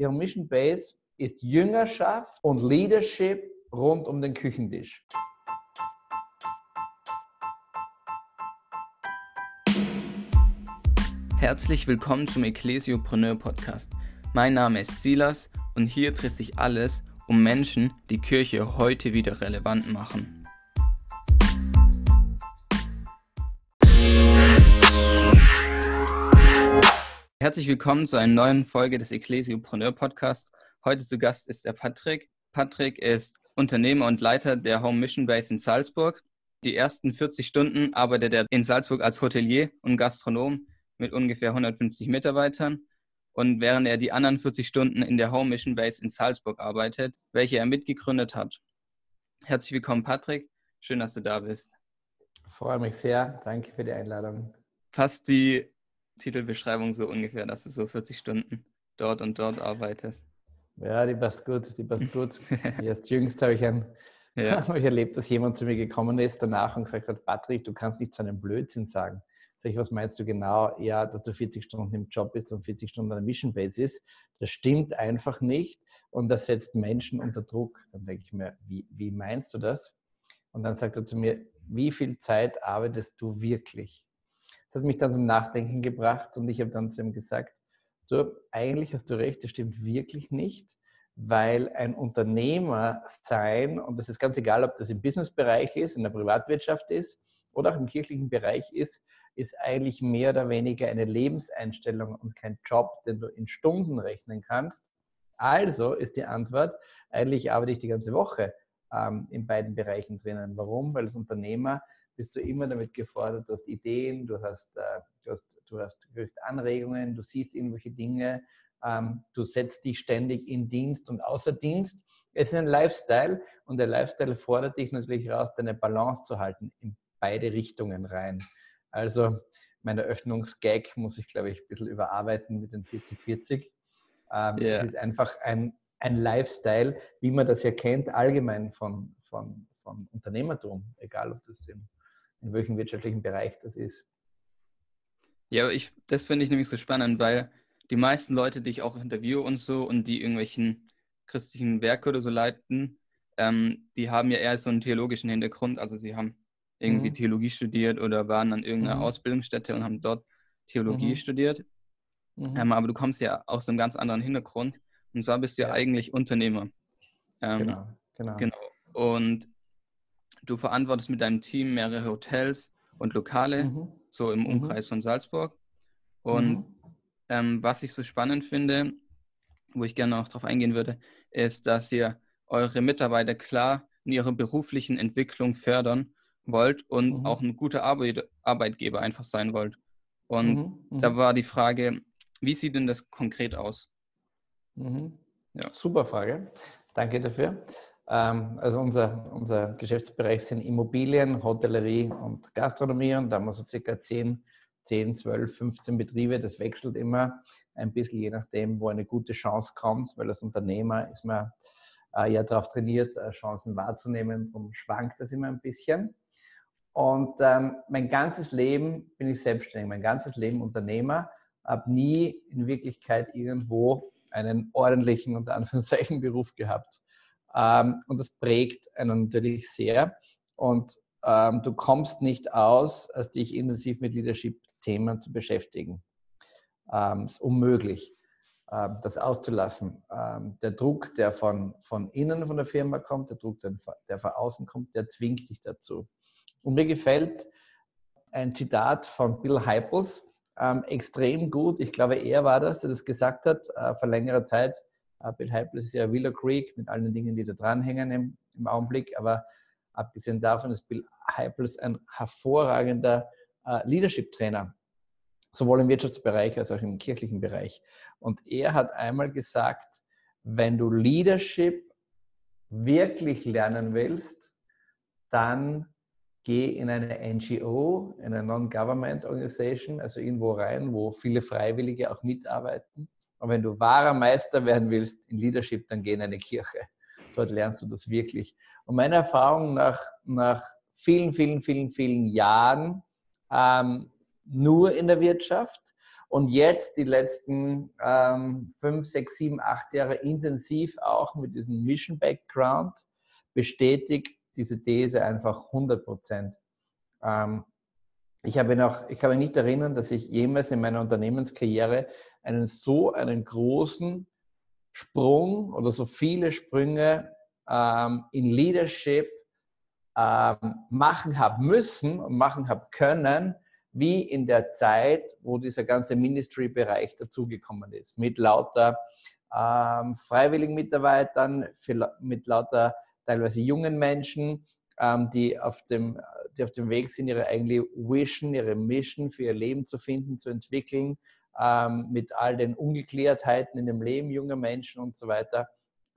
Ihre Mission Base ist Jüngerschaft und Leadership rund um den Küchentisch. Herzlich willkommen zum Ecclesiopreneur Podcast. Mein Name ist Silas und hier dreht sich alles um Menschen, die Kirche heute wieder relevant machen. Herzlich willkommen zu einer neuen Folge des Ecclesiopreneur Podcasts. Heute zu Gast ist der Patrick. Patrick ist Unternehmer und Leiter der Home Mission Base in Salzburg. Die ersten 40 Stunden arbeitet er in Salzburg als Hotelier und Gastronom mit ungefähr 150 Mitarbeitern. Und während er die anderen 40 Stunden in der Home Mission Base in Salzburg arbeitet, welche er mitgegründet hat. Herzlich willkommen, Patrick. Schön, dass du da bist. Ich freue mich sehr. Danke für die Einladung. Passt die Titelbeschreibung so ungefähr, dass du so 40 Stunden dort und dort arbeitest. Ja, die passt gut, die passt gut. Erst jüngst habe ich, ein, ja. habe ich erlebt, dass jemand zu mir gekommen ist danach und gesagt hat, Patrick, du kannst nicht so einen Blödsinn sagen. Sag ich, was meinst du genau? Ja, dass du 40 Stunden im Job bist und 40 Stunden an der Mission Base ist. Das stimmt einfach nicht und das setzt Menschen unter Druck. Dann denke ich mir, wie, wie meinst du das? Und dann sagt er zu mir, wie viel Zeit arbeitest du wirklich? Das hat mich dann zum Nachdenken gebracht und ich habe dann zu ihm gesagt, du, eigentlich hast du recht, das stimmt wirklich nicht, weil ein Unternehmer sein, und das ist ganz egal, ob das im Businessbereich ist, in der Privatwirtschaft ist oder auch im kirchlichen Bereich ist, ist eigentlich mehr oder weniger eine Lebenseinstellung und kein Job, den du in Stunden rechnen kannst. Also ist die Antwort, eigentlich arbeite ich die ganze Woche ähm, in beiden Bereichen drinnen. Warum? Weil als Unternehmer bist du immer damit gefordert, du hast Ideen, du hast, äh, du hast, du hast, du hast Anregungen, du siehst irgendwelche Dinge, ähm, du setzt dich ständig in Dienst und außer Dienst. Es ist ein Lifestyle und der Lifestyle fordert dich natürlich raus, deine Balance zu halten in beide Richtungen rein. Also mein Eröffnungsgag muss ich, glaube ich, ein bisschen überarbeiten mit den 40-40. Ähm, yeah. Es ist einfach ein, ein Lifestyle, wie man das ja kennt, allgemein von, von, von Unternehmertum, egal ob das im in welchem wirtschaftlichen Bereich das ist. Ja, ich, das finde ich nämlich so spannend, weil die meisten Leute, die ich auch interviewe und so und die irgendwelchen christlichen Werke oder so leiten, ähm, die haben ja eher so einen theologischen Hintergrund. Also sie haben irgendwie mhm. Theologie studiert oder waren an irgendeiner mhm. Ausbildungsstätte und haben dort Theologie mhm. studiert. Mhm. Ähm, aber du kommst ja aus einem ganz anderen Hintergrund. Und zwar bist du ja, ja eigentlich Unternehmer. Ähm, genau, genau. genau. Und Du verantwortest mit deinem Team mehrere Hotels und Lokale, mhm. so im mhm. Umkreis mhm. von Salzburg. Und mhm. ähm, was ich so spannend finde, wo ich gerne noch darauf eingehen würde, ist, dass ihr eure Mitarbeiter klar in ihrer beruflichen Entwicklung fördern wollt und mhm. auch ein guter Arbeit Arbeitgeber einfach sein wollt. Und mhm. da war die Frage, wie sieht denn das konkret aus? Ja. Super Frage. Danke dafür. Ähm, also unser, unser Geschäftsbereich sind Immobilien, Hotellerie und Gastronomie und da haben wir so circa 10, 10, 12, 15 Betriebe. Das wechselt immer ein bisschen, je nachdem, wo eine gute Chance kommt, weil als Unternehmer ist man äh, ja darauf trainiert, äh, Chancen wahrzunehmen. Darum schwankt das immer ein bisschen. Und ähm, mein ganzes Leben bin ich selbstständig, mein ganzes Leben Unternehmer, habe nie in Wirklichkeit irgendwo einen ordentlichen, unter Anführungszeichen, Beruf gehabt. Ähm, und das prägt einen natürlich sehr. Und ähm, du kommst nicht aus, als dich intensiv mit Leadership-Themen zu beschäftigen. Ähm, es ist unmöglich, ähm, das auszulassen. Ähm, der Druck, der von, von innen von der Firma kommt, der Druck, der, der von außen kommt, der zwingt dich dazu. Und mir gefällt ein Zitat von Bill Heipels ähm, extrem gut. Ich glaube, er war das, der das gesagt hat äh, vor längerer Zeit Bill Heipel ist ja Willow Creek mit allen Dingen, die da dranhängen im, im Augenblick. Aber abgesehen davon ist Bill Heipels ein hervorragender äh, Leadership-Trainer, sowohl im Wirtschaftsbereich als auch im kirchlichen Bereich. Und er hat einmal gesagt, wenn du Leadership wirklich lernen willst, dann geh in eine NGO, in eine Non-Government Organization, also irgendwo rein, wo viele Freiwillige auch mitarbeiten und wenn du wahrer Meister werden willst in Leadership, dann geh in eine Kirche. Dort lernst du das wirklich. Und meine Erfahrung nach, nach vielen, vielen, vielen, vielen Jahren ähm, nur in der Wirtschaft Und jetzt die letzten ähm, fünf, sechs, sieben, acht Jahre intensiv auch mit diesem Mission Background bestätigt diese These einfach 100 Prozent. Ähm, ich habe noch, ich kann mich nicht erinnern, dass ich jemals in meiner Unternehmenskarriere einen so einen großen Sprung oder so viele Sprünge ähm, in Leadership ähm, machen habe müssen und machen habe können, wie in der Zeit, wo dieser ganze Ministry-Bereich dazugekommen ist, mit lauter ähm, freiwilligen Mitarbeitern, mit lauter teilweise jungen Menschen, ähm, die, auf dem, die auf dem Weg sind, ihre eigene Vision, ihre Mission für ihr Leben zu finden, zu entwickeln, ähm, mit all den Ungeklärtheiten in dem Leben junger Menschen und so weiter.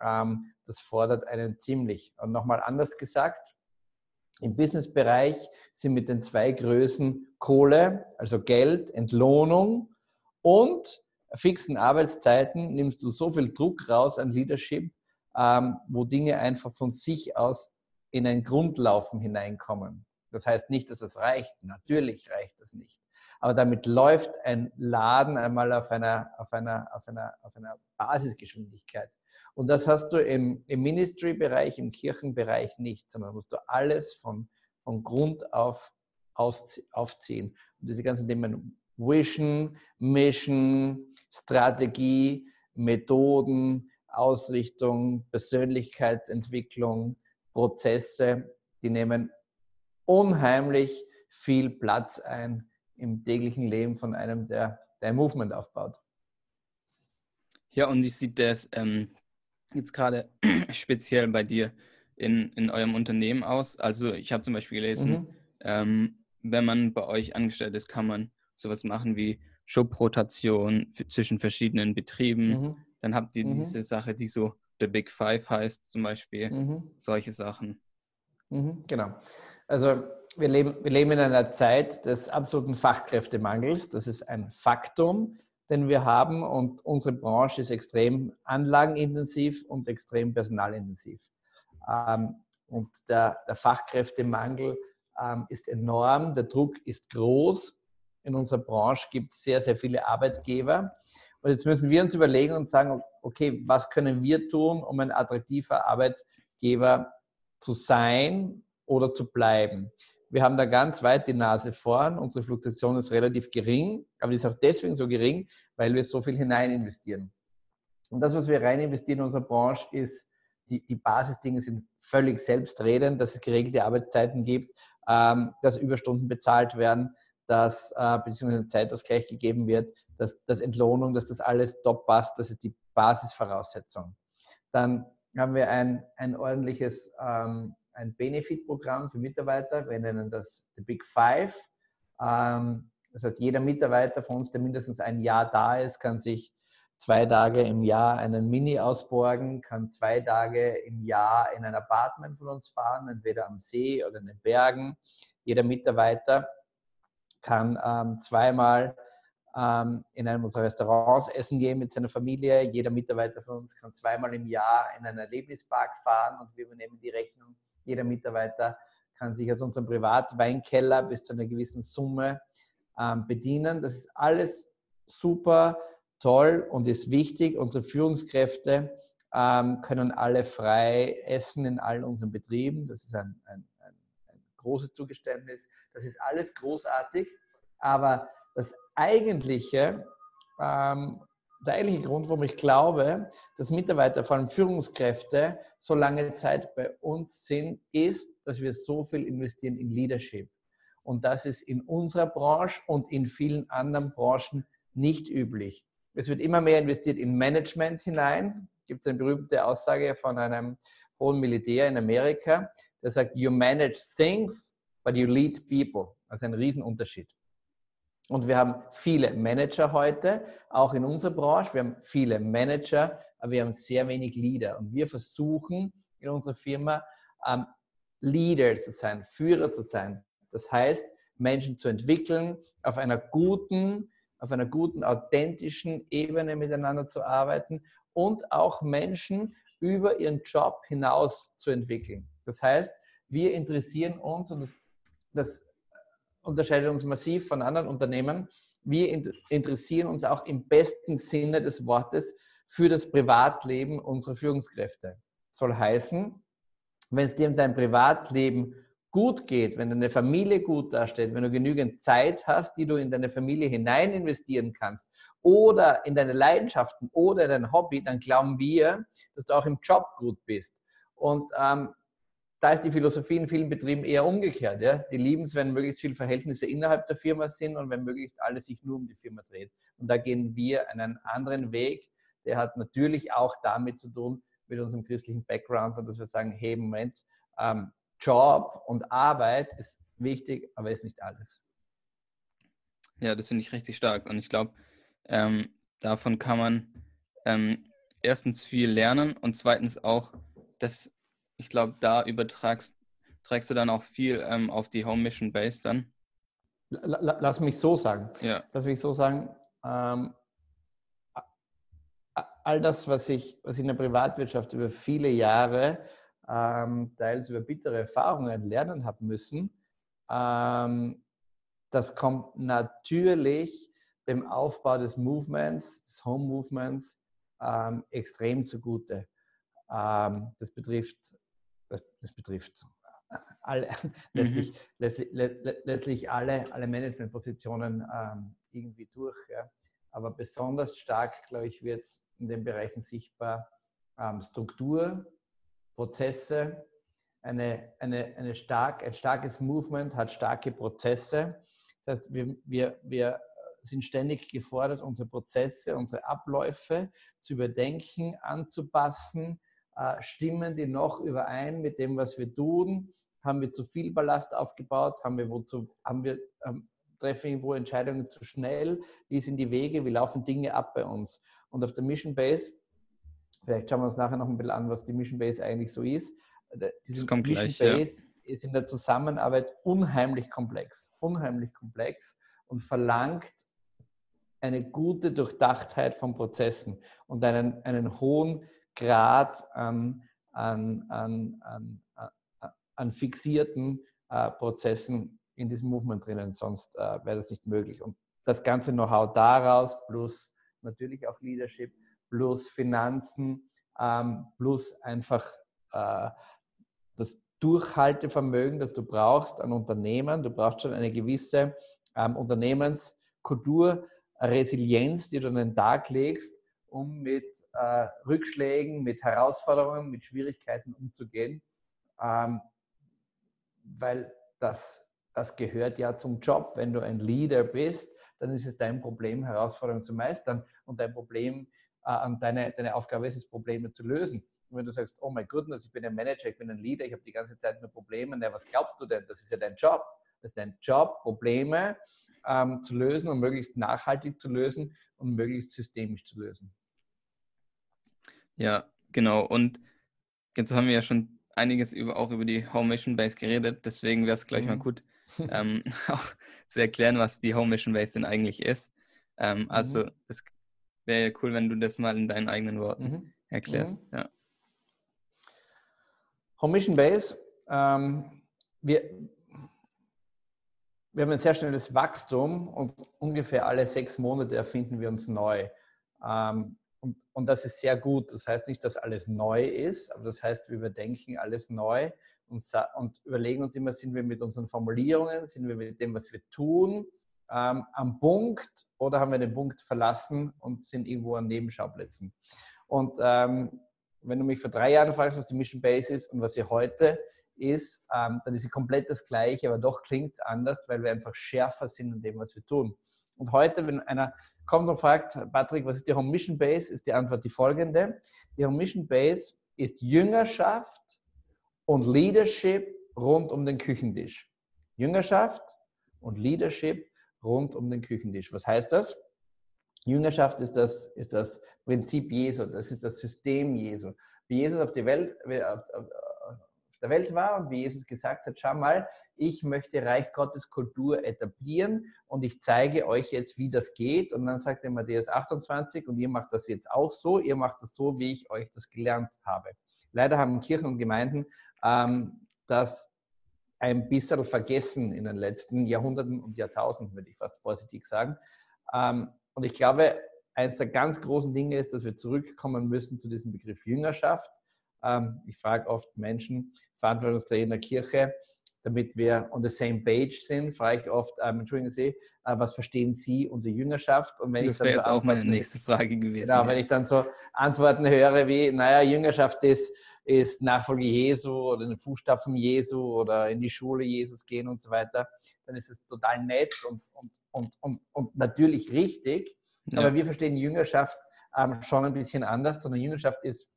Ähm, das fordert einen ziemlich. Und nochmal anders gesagt, im Businessbereich sind mit den zwei Größen Kohle, also Geld, Entlohnung und fixen Arbeitszeiten nimmst du so viel Druck raus an Leadership, ähm, wo Dinge einfach von sich aus in ein Grundlaufen hineinkommen. Das heißt nicht, dass es reicht. Natürlich reicht das nicht. Aber damit läuft ein Laden einmal auf einer, auf einer, auf einer, auf einer Basisgeschwindigkeit. Und das hast du im, im Ministry-Bereich, im Kirchenbereich nicht, sondern musst du alles von, von Grund auf aufziehen. Und diese ganzen Themen Vision, Mission, Strategie, Methoden, Ausrichtung, Persönlichkeitsentwicklung, Prozesse, die nehmen unheimlich viel Platz ein im täglichen Leben von einem, der, der ein Movement aufbaut. Ja, und wie sieht das ähm, jetzt gerade speziell bei dir in, in eurem Unternehmen aus? Also ich habe zum Beispiel gelesen, mhm. ähm, wenn man bei euch angestellt ist, kann man sowas machen wie Schubrotation zwischen verschiedenen Betrieben. Mhm. Dann habt ihr mhm. diese Sache, die so The Big Five heißt, zum Beispiel. Mhm. Solche Sachen. Mhm, genau. Also wir leben, wir leben in einer Zeit des absoluten Fachkräftemangels. Das ist ein Faktum, den wir haben und unsere Branche ist extrem anlagenintensiv und extrem personalintensiv. Ähm, und der, der Fachkräftemangel ähm, ist enorm, der Druck ist groß. In unserer Branche gibt es sehr, sehr viele Arbeitgeber. Und jetzt müssen wir uns überlegen und sagen, okay, was können wir tun, um ein attraktiver Arbeitgeber zu sein oder zu bleiben? Wir haben da ganz weit die Nase vorn. Unsere Fluktuation ist relativ gering, aber die ist auch deswegen so gering, weil wir so viel hinein investieren. Und das, was wir rein investieren in unsere Branche, ist, die, die Basisdinge sind völlig selbstredend, dass es geregelte Arbeitszeiten gibt, ähm, dass Überstunden bezahlt werden, dass äh, beziehungsweise Zeitausgleich gegeben wird, dass, dass Entlohnung, dass das alles top passt, das ist die Basisvoraussetzung. Dann haben wir ein, ein ordentliches ähm, ein Benefit-Programm für Mitarbeiter. Wir nennen das The Big Five. Ähm, das heißt, jeder Mitarbeiter von uns, der mindestens ein Jahr da ist, kann sich zwei Tage im Jahr einen Mini ausborgen, kann zwei Tage im Jahr in ein Apartment von uns fahren, entweder am See oder in den Bergen. Jeder Mitarbeiter kann ähm, zweimal ähm, in einem unserer Restaurants essen gehen mit seiner Familie. Jeder Mitarbeiter von uns kann zweimal im Jahr in einen Erlebnispark fahren und wir übernehmen die Rechnung. Jeder Mitarbeiter kann sich aus unserem Privatweinkeller bis zu einer gewissen Summe ähm, bedienen. Das ist alles super toll und ist wichtig. Unsere Führungskräfte ähm, können alle frei essen in all unseren Betrieben. Das ist ein, ein, ein, ein großes Zugeständnis. Das ist alles großartig. Aber das eigentliche, ähm, der eigentliche Grund, warum ich glaube, dass Mitarbeiter, vor allem Führungskräfte, so lange Zeit bei uns sind, ist, dass wir so viel investieren in Leadership. Und das ist in unserer Branche und in vielen anderen Branchen nicht üblich. Es wird immer mehr investiert in Management hinein. Es gibt eine berühmte Aussage von einem hohen Militär in Amerika, der sagt, you manage things, but you lead people. Also ein Riesenunterschied. Und wir haben viele Manager heute, auch in unserer Branche. Wir haben viele Manager, aber wir haben sehr wenig Leader. Und wir versuchen in unserer Firma ähm, Leader zu sein, Führer zu sein. Das heißt, Menschen zu entwickeln, auf einer guten, auf einer guten, authentischen Ebene miteinander zu arbeiten und auch Menschen über ihren Job hinaus zu entwickeln. Das heißt, wir interessieren uns, und das, das unterscheidet uns massiv von anderen Unternehmen, wir interessieren uns auch im besten Sinne des Wortes für das Privatleben unserer Führungskräfte. Soll heißen, wenn es dir in deinem Privatleben gut geht, wenn deine Familie gut dasteht, wenn du genügend Zeit hast, die du in deine Familie hinein investieren kannst oder in deine Leidenschaften oder in dein Hobby, dann glauben wir, dass du auch im Job gut bist. Und ähm, da ist die Philosophie in vielen Betrieben eher umgekehrt. Ja? Die lieben es, wenn möglichst viele Verhältnisse innerhalb der Firma sind und wenn möglichst alles sich nur um die Firma dreht. Und da gehen wir einen anderen Weg. Der hat natürlich auch damit zu tun, mit unserem christlichen Background und dass wir sagen, hey, Moment, ähm, Job und Arbeit ist wichtig, aber ist nicht alles. Ja, das finde ich richtig stark. Und ich glaube, ähm, davon kann man ähm, erstens viel lernen und zweitens auch, dass ich glaube, da übertragst trägst du dann auch viel ähm, auf die Home Mission Base dann. Lass mich so sagen. Ja. Lass mich so sagen. Ähm, all das, was ich, was ich in der Privatwirtschaft über viele Jahre ähm, teils über bittere Erfahrungen lernen habe müssen, ähm, das kommt natürlich dem Aufbau des Movements, des Home Movements, ähm, extrem zugute. Ähm, das betrifft, das, betrifft alle, mhm. letztlich, letztlich, letztlich, alle, alle Managementpositionen ähm, irgendwie durch. Ja. Aber besonders stark, glaube ich, wird es in den Bereichen sichtbar ähm, Struktur, Prozesse, eine, eine, eine stark, ein starkes Movement hat starke Prozesse. Das heißt, wir, wir, wir sind ständig gefordert, unsere Prozesse, unsere Abläufe zu überdenken, anzupassen. Äh, stimmen die noch überein mit dem, was wir tun? Haben wir zu viel Ballast aufgebaut? Haben wir, wozu, haben wir ähm, treffen irgendwo Entscheidungen zu schnell? Wie sind die Wege? Wie laufen Dinge ab bei uns? Und auf der Mission Base Vielleicht schauen wir uns nachher noch ein bisschen an, was die Mission Base eigentlich so ist. Äh, diese Mission gleich, Base ja. ist in der Zusammenarbeit unheimlich komplex, unheimlich komplex und verlangt eine gute Durchdachtheit von Prozessen und einen, einen hohen Grad an, an, an, an, fixierten äh, Prozessen in diesem Movement drinnen, sonst äh, wäre das nicht möglich. Und das ganze Know-how daraus plus natürlich auch Leadership plus Finanzen, ähm, plus einfach äh, das Durchhaltevermögen, das du brauchst an Unternehmen. Du brauchst schon eine gewisse ähm, Unternehmenskultur, Resilienz, die du an den Tag legst, um mit äh, Rückschlägen, mit Herausforderungen, mit Schwierigkeiten umzugehen. Ähm, weil das, das gehört ja zum Job. Wenn du ein Leader bist, dann ist es dein Problem, Herausforderungen zu meistern und dein Problem, äh, deine, deine Aufgabe ist es, Probleme zu lösen. Und wenn du sagst, oh mein Gott, ich bin ein Manager, ich bin ein Leader, ich habe die ganze Zeit nur Probleme, na, was glaubst du denn? Das ist ja dein Job. Das ist dein Job, Probleme ähm, zu lösen und möglichst nachhaltig zu lösen und möglichst systemisch zu lösen. Ja, genau. Und jetzt haben wir ja schon einiges über, auch über die Home Mission Base geredet. Deswegen wäre es gleich mhm. mal gut, ähm, auch zu erklären, was die Home Mission Base denn eigentlich ist. Ähm, also, mhm. das wäre ja cool, wenn du das mal in deinen eigenen Worten mhm. erklärst. Mhm. Ja. Home Mission Base, ähm, wir, wir haben ein sehr schnelles Wachstum und ungefähr alle sechs Monate erfinden wir uns neu. Ähm, und, und, das ist sehr gut. Das heißt nicht, dass alles neu ist, aber das heißt, wir überdenken alles neu und, und überlegen uns immer, sind wir mit unseren Formulierungen, sind wir mit dem, was wir tun, ähm, am Punkt oder haben wir den Punkt verlassen und sind irgendwo an Nebenschauplätzen. Und ähm, wenn du mich vor drei Jahren fragst, was die Mission Base ist und was sie heute ist, ähm, dann ist sie komplett das Gleiche, aber doch klingt es anders, weil wir einfach schärfer sind in dem, was wir tun. Und heute, wenn einer kommt und fragt, Patrick, was ist die Home Mission Base, ist die Antwort die folgende. Die Home Mission Base ist Jüngerschaft und Leadership rund um den Küchentisch. Jüngerschaft und Leadership rund um den Küchentisch. Was heißt das? Jüngerschaft ist das, ist das Prinzip Jesu, das ist das System Jesu. Wie Jesus auf, die Welt, der Welt war und wie Jesus gesagt hat, schau mal, ich möchte Reich Gottes Kultur etablieren und ich zeige euch jetzt, wie das geht. Und dann sagt er Matthäus 28 und ihr macht das jetzt auch so, ihr macht das so, wie ich euch das gelernt habe. Leider haben Kirchen und Gemeinden ähm, das ein bisschen vergessen in den letzten Jahrhunderten und Jahrtausenden, würde ich fast vorsichtig sagen. Ähm, und ich glaube, eines der ganz großen Dinge ist, dass wir zurückkommen müssen zu diesem Begriff Jüngerschaft. Ähm, ich frage oft Menschen, Verantwortungsträger in der Kirche, damit wir on the same page sind, frage ich oft, ähm, entschuldigen Sie, äh, was verstehen Sie unter Jüngerschaft? Und wenn das wäre so jetzt auch meine nächste Frage gewesen. Genau, ja. wenn ich dann so Antworten höre wie, naja, Jüngerschaft ist, ist Nachfolge Jesu oder in den Fußstapfen Jesu oder in die Schule Jesus gehen und so weiter, dann ist es total nett und, und, und, und, und natürlich richtig. Ja. Aber wir verstehen Jüngerschaft ähm, schon ein bisschen anders, sondern Jüngerschaft ist,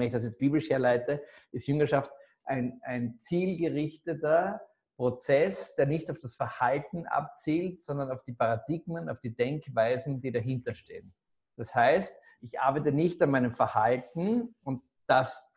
wenn ich das jetzt biblisch herleite, ist Jüngerschaft ein, ein zielgerichteter Prozess, der nicht auf das Verhalten abzielt, sondern auf die Paradigmen, auf die Denkweisen, die dahinter stehen. Das heißt, ich arbeite nicht an meinem Verhalten und das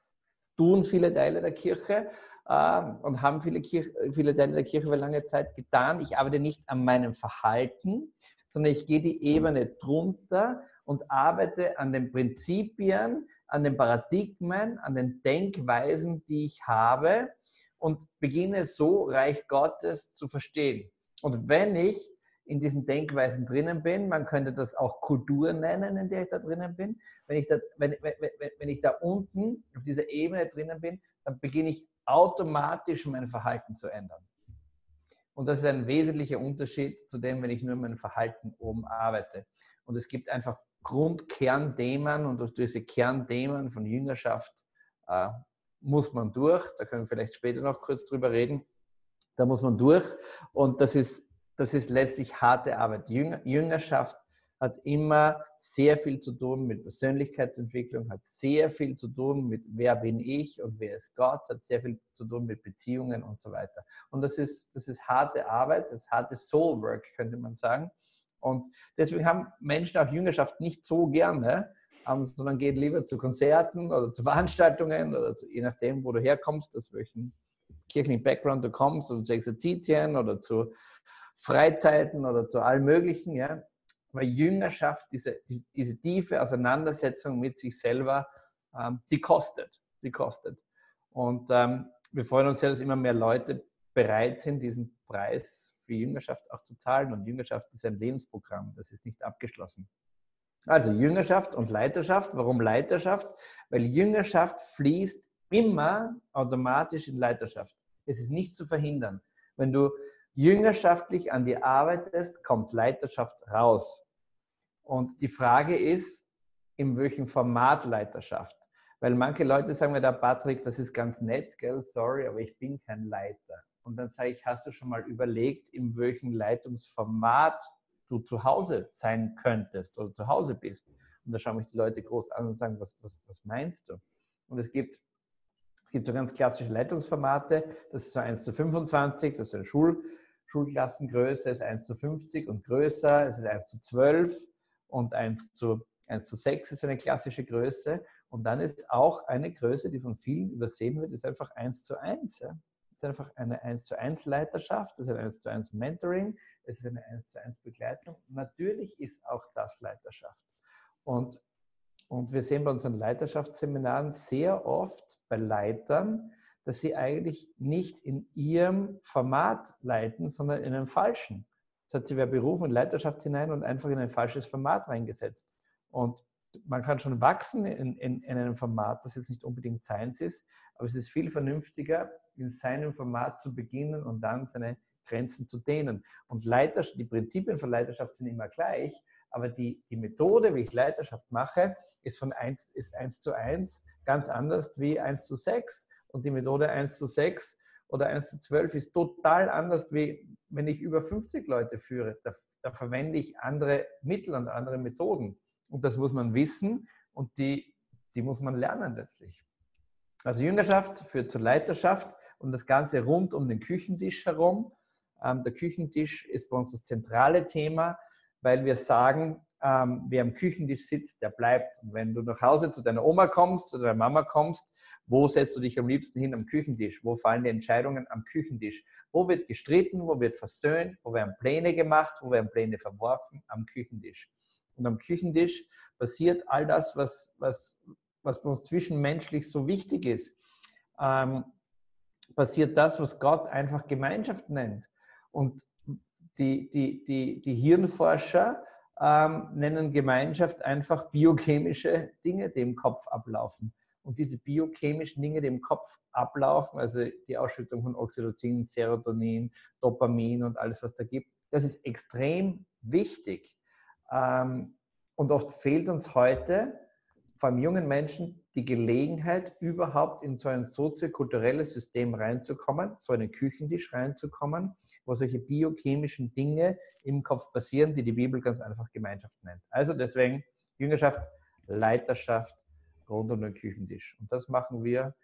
tun viele Teile der Kirche äh, und haben viele, Kirche, viele Teile der Kirche über lange Zeit getan. Ich arbeite nicht an meinem Verhalten, sondern ich gehe die Ebene drunter und arbeite an den Prinzipien, an den Paradigmen, an den Denkweisen, die ich habe und beginne so Reich Gottes zu verstehen. Und wenn ich in diesen Denkweisen drinnen bin, man könnte das auch Kultur nennen, in der ich da drinnen bin, wenn ich da, wenn, wenn, wenn ich da unten auf dieser Ebene drinnen bin, dann beginne ich automatisch mein Verhalten zu ändern. Und das ist ein wesentlicher Unterschied zu dem, wenn ich nur mein Verhalten oben arbeite. Und es gibt einfach Grundkernthemen und durch diese Kernthemen von Jüngerschaft äh, muss man durch. Da können wir vielleicht später noch kurz drüber reden. Da muss man durch und das ist, das ist letztlich harte Arbeit. Jüngerschaft hat immer sehr viel zu tun mit Persönlichkeitsentwicklung, hat sehr viel zu tun mit wer bin ich und wer ist Gott, hat sehr viel zu tun mit Beziehungen und so weiter. Und das ist, das ist harte Arbeit, das harte Soul Work, könnte man sagen. Und deswegen haben Menschen auch Jüngerschaft nicht so gerne, ähm, sondern gehen lieber zu Konzerten oder zu Veranstaltungen oder zu, je nachdem, wo du herkommst, aus welchem kirchlichen Background du kommst, oder zu Exerzitien oder zu Freizeiten oder zu allem Möglichen. Ja. Weil Jüngerschaft, diese, diese tiefe Auseinandersetzung mit sich selber, ähm, die kostet. Die kostet. Und ähm, wir freuen uns ja, dass immer mehr Leute bereit sind, diesen Preis für Jüngerschaft auch zu zahlen. Und Jüngerschaft ist ein Lebensprogramm, das ist nicht abgeschlossen. Also Jüngerschaft und Leiterschaft. Warum Leiterschaft? Weil Jüngerschaft fließt immer automatisch in Leiterschaft. Es ist nicht zu verhindern. Wenn du jüngerschaftlich an dir arbeitest, kommt Leiterschaft raus. Und die Frage ist, in welchem Format Leiterschaft? Weil manche Leute sagen mir da, Patrick, das ist ganz nett, gell? sorry, aber ich bin kein Leiter. Und dann sage ich, hast du schon mal überlegt, in welchem Leitungsformat du zu Hause sein könntest oder zu Hause bist? Und da schauen mich die Leute groß an und sagen, was, was, was meinst du? Und es gibt, es gibt so ganz klassische Leitungsformate, das ist so 1 zu 25, das ist eine Schul, Schulklassengröße, ist 1 zu 50 und größer, es ist 1 zu 12 und 1 zu, 1 zu 6 ist eine klassische Größe. Und dann ist auch eine Größe, die von vielen übersehen wird, ist einfach 1 zu 1. Ja? Ist einfach eine 1 zu 1 Leiterschaft, das ist ein 1 zu 1 Mentoring, es ist eine 1 zu 1 Begleitung. Natürlich ist auch das Leiterschaft. Und, und wir sehen bei unseren Leiterschaftsseminaren sehr oft bei Leitern, dass sie eigentlich nicht in ihrem Format leiten, sondern in einem falschen. Das hat sie wer berufen in Leiterschaft hinein und einfach in ein falsches Format reingesetzt. Und man kann schon wachsen in, in, in, einem Format, das jetzt nicht unbedingt Science ist, aber es ist viel vernünftiger, in seinem Format zu beginnen und dann seine Grenzen zu dehnen. Und Leiterschaft, die Prinzipien von Leiterschaft sind immer gleich, aber die, die Methode, wie ich Leiterschaft mache, ist von 1, ist 1 zu 1 ganz anders wie 1 zu 6. Und die Methode 1 zu 6 oder 1 zu 12 ist total anders, wie wenn ich über 50 Leute führe. Da, da verwende ich andere Mittel und andere Methoden. Und das muss man wissen und die, die muss man lernen letztlich. Also Jüngerschaft führt zur Leiterschaft und das Ganze rund um den Küchentisch herum. Ähm, der Küchentisch ist bei uns das zentrale Thema, weil wir sagen, ähm, wer am Küchentisch sitzt, der bleibt. Und wenn du nach Hause zu deiner Oma kommst, zu deiner Mama kommst, wo setzt du dich am liebsten hin am Küchentisch? Wo fallen die Entscheidungen am Küchentisch? Wo wird gestritten? Wo wird versöhnt? Wo werden Pläne gemacht? Wo werden Pläne verworfen? Am Küchentisch. Und am Küchentisch passiert all das, was, was, was bei uns zwischenmenschlich so wichtig ist. Ähm, passiert das, was Gott einfach Gemeinschaft nennt. Und die, die, die, die Hirnforscher ähm, nennen Gemeinschaft einfach biochemische Dinge, die im Kopf ablaufen. Und diese biochemischen Dinge, die im Kopf ablaufen, also die Ausschüttung von Oxytocin, Serotonin, Dopamin und alles, was da gibt, das ist extrem wichtig. Ähm, und oft fehlt uns heute, vor allem jungen Menschen, die Gelegenheit, überhaupt in so ein soziokulturelles System reinzukommen, so einen Küchentisch reinzukommen, wo solche biochemischen Dinge im Kopf passieren, die die Bibel ganz einfach Gemeinschaft nennt. Also deswegen Jüngerschaft, Leiterschaft rund um den Küchentisch. Und das machen wir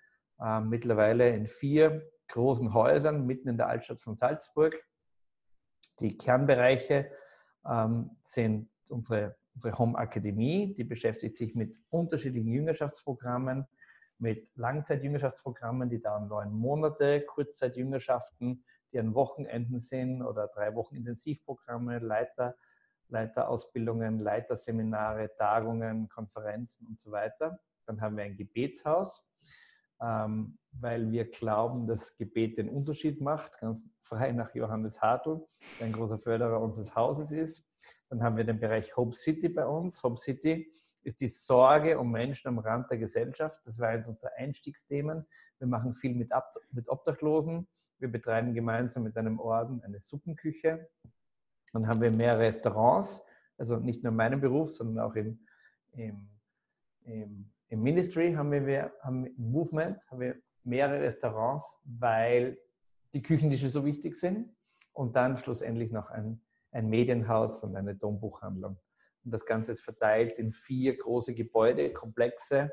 äh, mittlerweile in vier großen Häusern mitten in der Altstadt von Salzburg. Die Kernbereiche ähm, sind unsere unsere Home Akademie, die beschäftigt sich mit unterschiedlichen Jüngerschaftsprogrammen, mit Langzeitjüngerschaftsprogrammen, die dauern neun Monate, Kurzzeitjüngerschaften, die an Wochenenden sind oder drei Wochen Intensivprogramme, Leiter, Leiterausbildungen, Leiterseminare, Tagungen, Konferenzen und so weiter. Dann haben wir ein Gebetshaus, ähm, weil wir glauben, dass Gebet den Unterschied macht, ganz frei nach Johannes Hartl, der ein großer Förderer unseres Hauses ist. Dann haben wir den Bereich Hope City bei uns. Hope City ist die Sorge um Menschen am Rand der Gesellschaft. Das war eines unserer Einstiegsthemen. Wir machen viel mit, Ab mit Obdachlosen. Wir betreiben gemeinsam mit einem Orden eine Suppenküche. Dann haben wir mehr Restaurants, also nicht nur in meinem Beruf, sondern auch im, im, im, im Ministry haben wir, haben, im Movement haben wir mehrere Restaurants, weil die Küchentische so wichtig sind. Und dann schlussendlich noch ein ein Medienhaus und eine Dombuchhandlung. Und das Ganze ist verteilt in vier große Gebäudekomplexe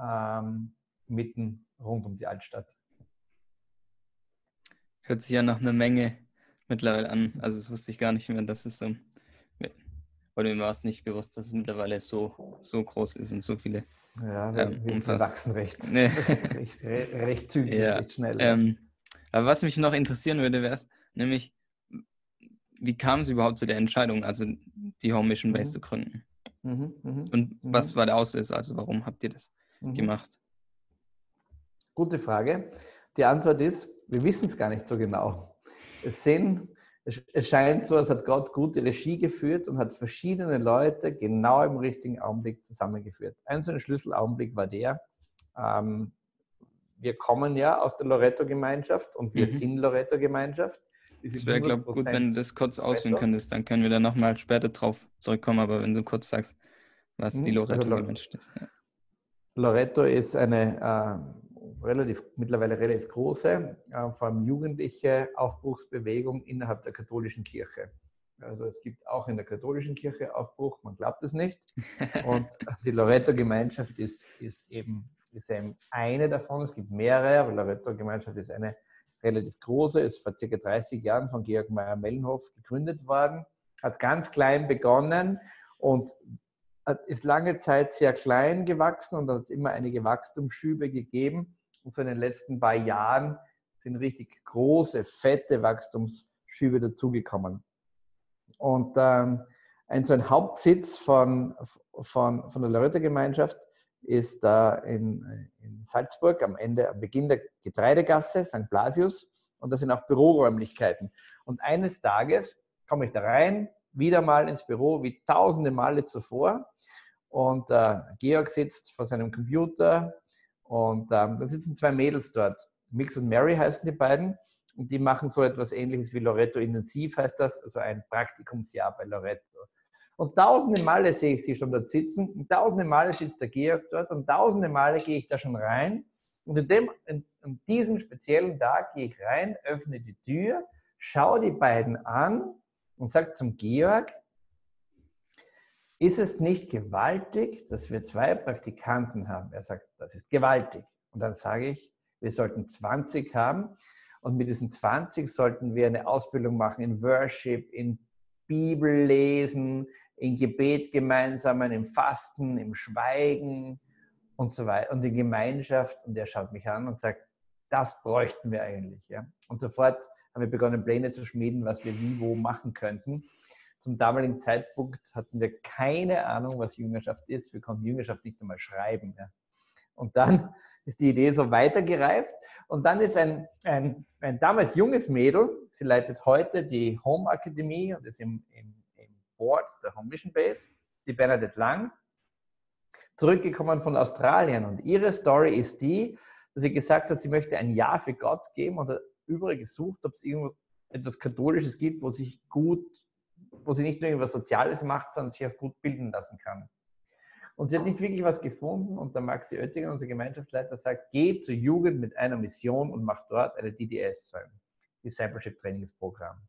ähm, mitten rund um die Altstadt. Hört sich ja noch eine Menge mittlerweile an. Also das wusste ich gar nicht mehr, dass es so, oder mir war es nicht bewusst, dass es mittlerweile so, so groß ist und so viele ja, wir, ähm, wir wachsen recht, recht, recht, zügig, ja, recht schnell. Ähm, aber was mich noch interessieren würde, wäre es, nämlich, wie kam es überhaupt zu der Entscheidung, also die Home Mission Base mhm. zu gründen? Mhm, mh, Und mhm. was war der Auslöser? Also warum habt ihr das mhm. gemacht? Gute Frage. Die Antwort ist, wir wissen es gar nicht so genau. Es, sind, es scheint so, als hat Gott gute Regie geführt und hat verschiedene Leute genau im richtigen Augenblick zusammengeführt. Ein so ein Schlüsselaugenblick war der, ähm, wir kommen ja aus der Loretto-Gemeinschaft und wir mhm. sind Loretto-Gemeinschaft. Es wäre, glaube ich, gut, wenn du das kurz ausführen könntest. Dann können wir da nochmal später drauf zurückkommen. Aber wenn du kurz sagst, was hm, die Loretto also, gewünscht ist. Ja. Loretto ist eine äh, relativ, mittlerweile relativ große, äh, vor allem jugendliche Aufbruchsbewegung innerhalb der katholischen Kirche. Also es gibt auch in der katholischen Kirche Aufbruch, man glaubt es nicht. Und die Loretto-Gemeinschaft ist, ist, eben, ist eben eine davon. Es gibt mehrere, aber Loretto-Gemeinschaft ist eine relativ große, ist vor circa 30 Jahren von Georg Meyer-Mellenhof gegründet worden, hat ganz klein begonnen und ist lange Zeit sehr klein gewachsen und hat immer einige Wachstumsschübe gegeben. Und so in den letzten paar Jahren sind richtig große, fette Wachstumsschübe dazugekommen. Und ähm, ein, so ein Hauptsitz von, von, von der Loretto-Gemeinschaft ist da in, in Salzburg am Ende, am Beginn der Getreidegasse, St. Blasius. Und das sind auch Büroräumlichkeiten. Und eines Tages komme ich da rein, wieder mal ins Büro, wie tausende Male zuvor. Und äh, Georg sitzt vor seinem Computer und ähm, da sitzen zwei Mädels dort. Mix und Mary heißen die beiden. Und die machen so etwas ähnliches wie Loretto Intensiv, heißt das, also ein Praktikumsjahr bei Loretto. Und tausende Male sehe ich sie schon dort sitzen, und tausende Male sitzt der Georg dort und tausende Male gehe ich da schon rein. Und in, dem, in, in diesem speziellen Tag gehe ich rein, öffne die Tür, schaue die beiden an und sage zum Georg, ist es nicht gewaltig, dass wir zwei Praktikanten haben? Er sagt, das ist gewaltig. Und dann sage ich, wir sollten 20 haben. Und mit diesen 20 sollten wir eine Ausbildung machen in Worship, in Bibellesen, in Gebet gemeinsam, im Fasten, im Schweigen und so weiter und in Gemeinschaft. Und er schaut mich an und sagt, das bräuchten wir eigentlich. Ja? Und sofort haben wir begonnen, Pläne zu schmieden, was wir wie wo machen könnten. Zum damaligen Zeitpunkt hatten wir keine Ahnung, was Jüngerschaft ist. Wir konnten Jüngerschaft nicht einmal schreiben. Ja? Und dann ist die Idee so weitergereift. Und dann ist ein, ein, ein damals junges Mädel, sie leitet heute die Home Akademie und ist im, im Board der Home Mission Base, die Bernadette Lang, zurückgekommen von Australien. Und ihre Story ist die, dass sie gesagt hat, sie möchte ein Jahr für Gott geben und hat überall gesucht, ob es irgendwo etwas Katholisches gibt, wo sich gut, wo sie nicht nur irgendwas Soziales macht, sondern sich auch gut bilden lassen kann. Und sie hat nicht wirklich was gefunden und der Maxi Oettinger, unser Gemeinschaftsleiter, sagt, geh zur Jugend mit einer Mission und mach dort eine DDS, ein Discipleship Trainingsprogramm.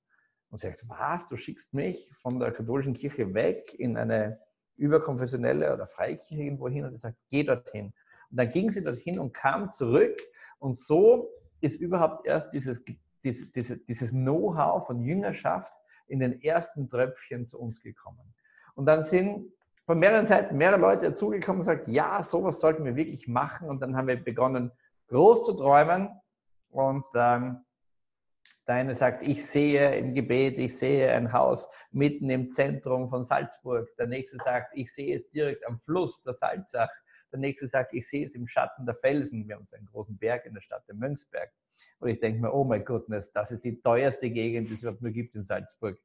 Und sagt, was, du schickst mich von der katholischen Kirche weg in eine überkonfessionelle oder Freikirche irgendwo hin und er sagt, geh dorthin. Und dann ging sie dorthin und kam zurück und so ist überhaupt erst dieses, dieses, dieses, dieses Know-how von Jüngerschaft in den ersten Tröpfchen zu uns gekommen. Und dann sind von mehreren Seiten mehrere Leute dazugekommen und gesagt, ja, sowas sollten wir wirklich machen. Und dann haben wir begonnen, groß zu träumen. Und ähm, der eine sagt, ich sehe im Gebet, ich sehe ein Haus mitten im Zentrum von Salzburg. Der nächste sagt, ich sehe es direkt am Fluss der Salzach. Der nächste sagt, ich sehe es im Schatten der Felsen. Wir haben so einen großen Berg in der Stadt, der Mönchsberg. Und ich denke mir, oh mein Gott, das ist die teuerste Gegend, die es überhaupt nur gibt in Salzburg.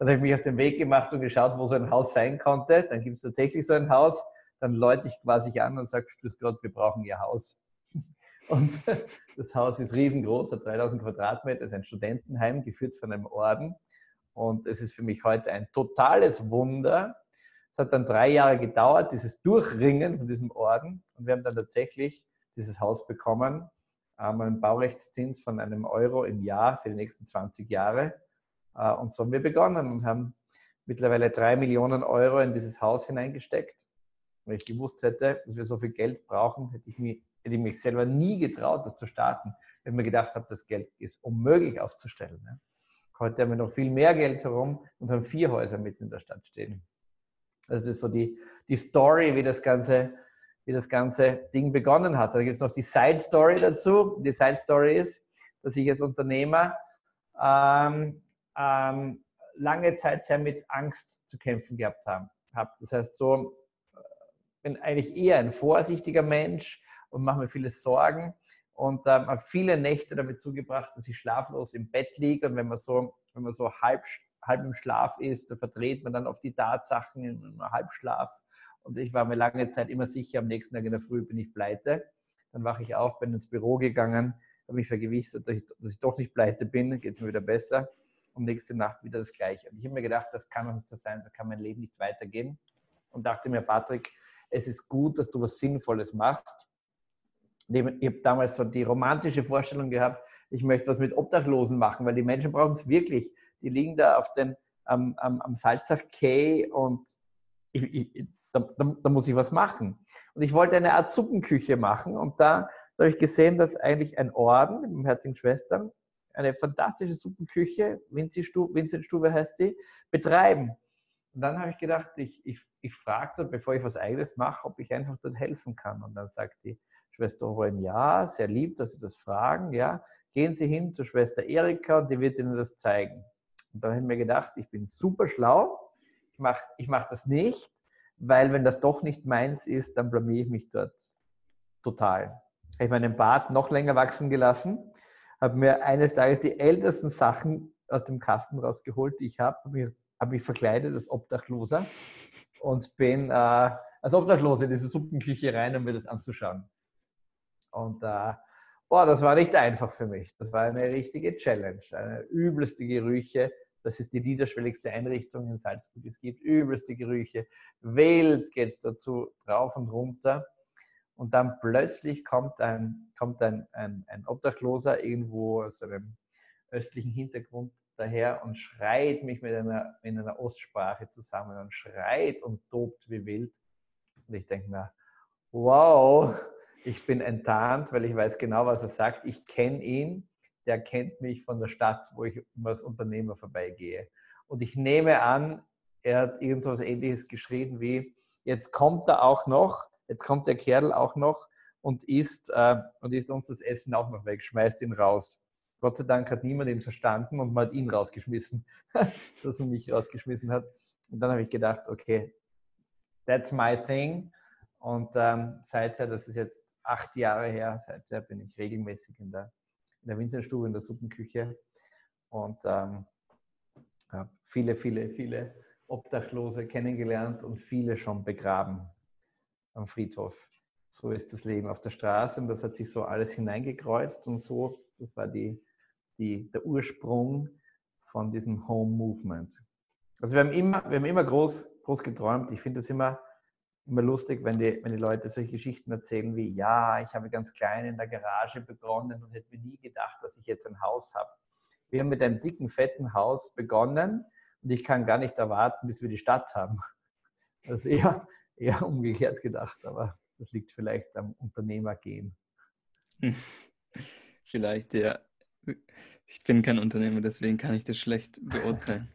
Dann habe ich mich auf den Weg gemacht und geschaut, wo so ein Haus sein konnte. Dann gibt es tatsächlich so ein Haus. Dann läute ich quasi an und sage, grüß Gott, wir brauchen Ihr Haus. Und das Haus ist riesengroß, hat 3000 Quadratmeter, ist ein Studentenheim, geführt von einem Orden. Und es ist für mich heute ein totales Wunder. Es hat dann drei Jahre gedauert, dieses Durchringen von diesem Orden. Und wir haben dann tatsächlich dieses Haus bekommen, einen Baurechtszins von einem Euro im Jahr für die nächsten 20 Jahre. Äh, und so haben wir begonnen und haben mittlerweile drei Millionen Euro in dieses Haus hineingesteckt. Wenn ich gewusst hätte, dass wir so viel Geld brauchen, hätte ich, mich, hätte ich mich selber nie getraut, das zu starten. Wenn ich mir gedacht habe, das Geld ist unmöglich aufzustellen. Heute haben wir noch viel mehr Geld herum und haben vier Häuser mitten in der Stadt stehen. Also das ist so die, die Story, wie das, ganze, wie das ganze Ding begonnen hat. Da gibt es noch die Side Story dazu. Die Side Story ist, dass ich als Unternehmer ähm, ähm, lange Zeit sehr mit Angst zu kämpfen gehabt habe. Das heißt, so äh, bin eigentlich eher ein vorsichtiger Mensch und mache mir viele Sorgen und ähm, habe viele Nächte damit zugebracht, dass ich schlaflos im Bett liege und wenn man so, wenn man so halb, halb im Schlaf ist, da verdreht man dann oft die Tatsachen einem Halbschlaf und ich war mir lange Zeit immer sicher, am nächsten Tag in der Früh bin ich pleite. Dann wache ich auf, bin ins Büro gegangen, habe mich vergewissert, dass ich, dass ich doch nicht pleite bin, geht es mir wieder besser und nächste Nacht wieder das Gleiche. Und ich habe mir gedacht, das kann doch nicht so sein, so kann mein Leben nicht weitergehen. Und dachte mir, Patrick, es ist gut, dass du was Sinnvolles machst. Ich habe damals so die romantische Vorstellung gehabt, ich möchte was mit Obdachlosen machen, weil die Menschen brauchen es wirklich. Die liegen da auf den, am, am, am Salzach Quay und ich, ich, da, da, da, muss ich was machen. Und ich wollte eine Art Suppenküche machen und da, da habe ich gesehen, dass eigentlich ein Orden mit dem Herzigen Schwestern eine fantastische Suppenküche, Vincent-Stube heißt die, betreiben. Und dann habe ich gedacht, ich, ich, ich frage dort, bevor ich was Eigenes mache, ob ich einfach dort helfen kann. Und dann sagt die Schwester Owen, ja, sehr lieb, dass Sie das fragen, ja. Gehen Sie hin zur Schwester Erika und die wird Ihnen das zeigen. Und dann habe ich mir gedacht, ich bin super schlau, ich mache ich mach das nicht, weil wenn das doch nicht meins ist, dann blamiere ich mich dort total. Ich habe meinen Bart noch länger wachsen gelassen habe mir eines Tages die ältesten Sachen aus dem Kasten rausgeholt, die ich habe, habe mich, hab mich verkleidet als Obdachloser und bin äh, als Obdachloser in diese Suppenküche rein, um mir das anzuschauen. Und äh, boah, das war nicht einfach für mich. Das war eine richtige Challenge, eine übelste Gerüche. Das ist die niederschwelligste Einrichtung in Salzburg. Es gibt übelste Gerüche. Wild geht es dazu drauf und runter. Und dann plötzlich kommt ein, kommt ein, ein, ein Obdachloser irgendwo aus einem östlichen Hintergrund daher und schreit mich mit einer, in einer Ostsprache zusammen und schreit und tobt wie wild. Und ich denke mir, wow, ich bin enttarnt, weil ich weiß genau, was er sagt. Ich kenne ihn, der kennt mich von der Stadt, wo ich immer als Unternehmer vorbeigehe. Und ich nehme an, er hat irgendwas ähnliches geschrien wie, jetzt kommt er auch noch Jetzt kommt der Kerl auch noch und isst, äh, und isst uns das Essen auch noch weg, schmeißt ihn raus. Gott sei Dank hat niemand ihn verstanden und man hat ihn rausgeschmissen, dass er mich rausgeschmissen hat. Und dann habe ich gedacht, okay, that's my thing. Und ähm, seither, das ist jetzt acht Jahre her, seither bin ich regelmäßig in der, in der Winterstube, in der Suppenküche und ähm, habe viele, viele, viele Obdachlose kennengelernt und viele schon begraben am Friedhof. So ist das Leben auf der Straße und das hat sich so alles hineingekreuzt und so, das war die, die, der Ursprung von diesem Home Movement. Also wir haben immer, wir haben immer groß, groß geträumt. Ich finde es immer, immer lustig, wenn die, wenn die Leute solche Geschichten erzählen wie, ja, ich habe ganz klein in der Garage begonnen und hätte mir nie gedacht, dass ich jetzt ein Haus habe. Wir haben mit einem dicken, fetten Haus begonnen und ich kann gar nicht erwarten, bis wir die Stadt haben. Das ist eher, eher umgekehrt gedacht, aber das liegt vielleicht am Unternehmergehen. Vielleicht, ja. Ich bin kein Unternehmer, deswegen kann ich das schlecht beurteilen.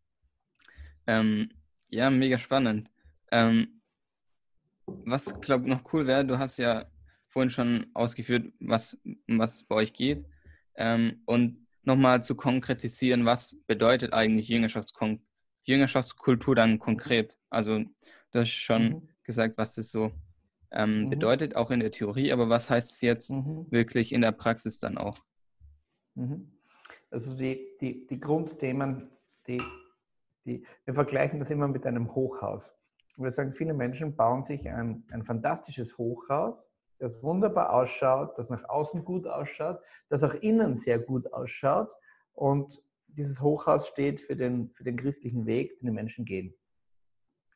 ähm, ja, mega spannend. Ähm, was, glaube ich, noch cool wäre, du hast ja vorhin schon ausgeführt, was, was bei euch geht. Ähm, und nochmal zu konkretisieren, was bedeutet eigentlich Jüngerschaftskon Jüngerschaftskultur dann konkret? Also du hast schon mhm. gesagt, was das so ähm, mhm. bedeutet, auch in der Theorie, aber was heißt es jetzt mhm. wirklich in der Praxis dann auch? Mhm. Also die, die, die Grundthemen, die, die, wir vergleichen das immer mit einem Hochhaus. Wir sagen, viele Menschen bauen sich ein, ein fantastisches Hochhaus, das wunderbar ausschaut, das nach außen gut ausschaut, das auch innen sehr gut ausschaut. Und dieses Hochhaus steht für den, für den christlichen Weg, den die Menschen gehen.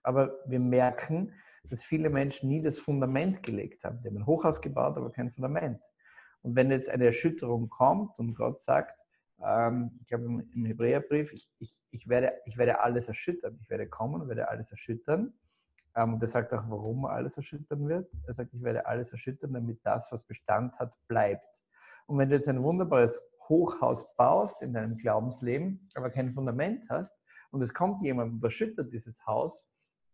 Aber wir merken, dass viele Menschen nie das Fundament gelegt haben. Die haben ein Hochhaus gebaut, aber kein Fundament. Und wenn jetzt eine Erschütterung kommt und Gott sagt, ähm, ich glaube im Hebräerbrief, ich, ich, ich, werde, ich werde alles erschüttern, ich werde kommen und werde alles erschüttern, und er sagt auch, warum alles erschüttern wird. Er sagt, ich werde alles erschüttern, damit das, was Bestand hat, bleibt. Und wenn du jetzt ein wunderbares Hochhaus baust in deinem Glaubensleben, aber kein Fundament hast, und es kommt jemand und erschüttert dieses Haus,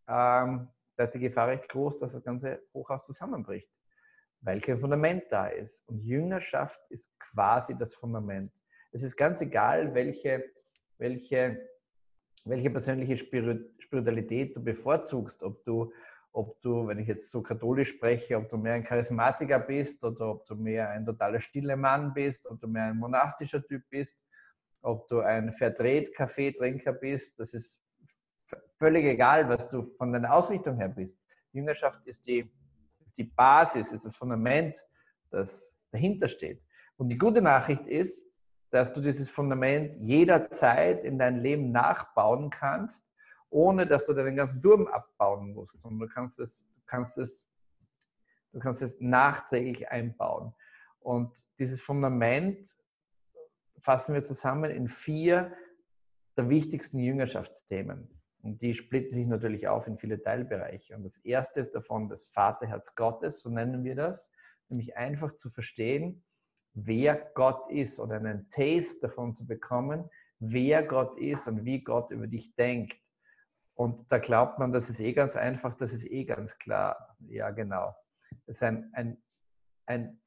ähm, da ist die Gefahr recht groß, dass das ganze Hochhaus zusammenbricht, weil kein Fundament da ist. Und Jüngerschaft ist quasi das Fundament. Es ist ganz egal, welche, welche welche persönliche Spiritualität du bevorzugst, ob du, ob du, wenn ich jetzt so katholisch spreche, ob du mehr ein Charismatiker bist oder ob du mehr ein totaler stiller Mann bist, ob du mehr ein monastischer Typ bist, ob du ein Verdreht-Kaffeetrinker bist, das ist völlig egal, was du von deiner Ausrichtung her bist. Jüngerschaft ist die, ist die Basis, ist das Fundament, das dahinter steht. Und die gute Nachricht ist, dass du dieses Fundament jederzeit in dein Leben nachbauen kannst, ohne dass du deinen ganzen Turm abbauen musst, sondern du kannst es, kannst es, du kannst es nachträglich einbauen. Und dieses Fundament fassen wir zusammen in vier der wichtigsten Jüngerschaftsthemen. Und die splitten sich natürlich auf in viele Teilbereiche. Und das erste ist davon das Vaterherz Gottes, so nennen wir das, nämlich einfach zu verstehen, wer Gott ist oder einen Taste davon zu bekommen, wer Gott ist und wie Gott über dich denkt. Und da glaubt man, das ist eh ganz einfach, das ist eh ganz klar. Ja, genau. Das ist ein, ein, ein,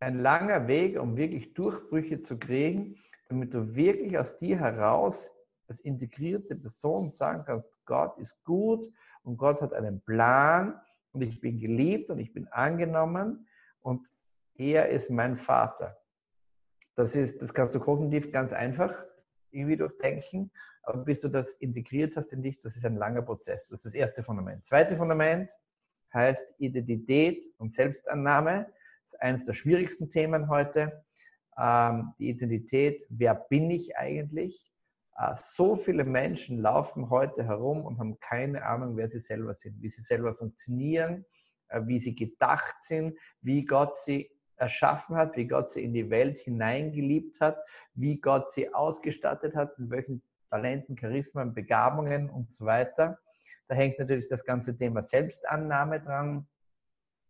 ein langer Weg, um wirklich Durchbrüche zu kriegen, damit du wirklich aus dir heraus als integrierte Person sagen kannst, Gott ist gut und Gott hat einen Plan und ich bin geliebt und ich bin angenommen und er ist mein Vater. Das, ist, das kannst du kognitiv ganz einfach irgendwie durchdenken, aber bis du das integriert hast in dich, das ist ein langer Prozess. Das ist das erste Fundament. Zweite Fundament heißt Identität und Selbstannahme. Das ist eines der schwierigsten Themen heute. Ähm, die Identität, wer bin ich eigentlich? Äh, so viele Menschen laufen heute herum und haben keine Ahnung, wer sie selber sind, wie sie selber funktionieren, äh, wie sie gedacht sind, wie Gott sie erschaffen hat, wie Gott sie in die Welt hineingeliebt hat, wie Gott sie ausgestattet hat, mit welchen Talenten, Charismen, Begabungen und so weiter. Da hängt natürlich das ganze Thema Selbstannahme dran,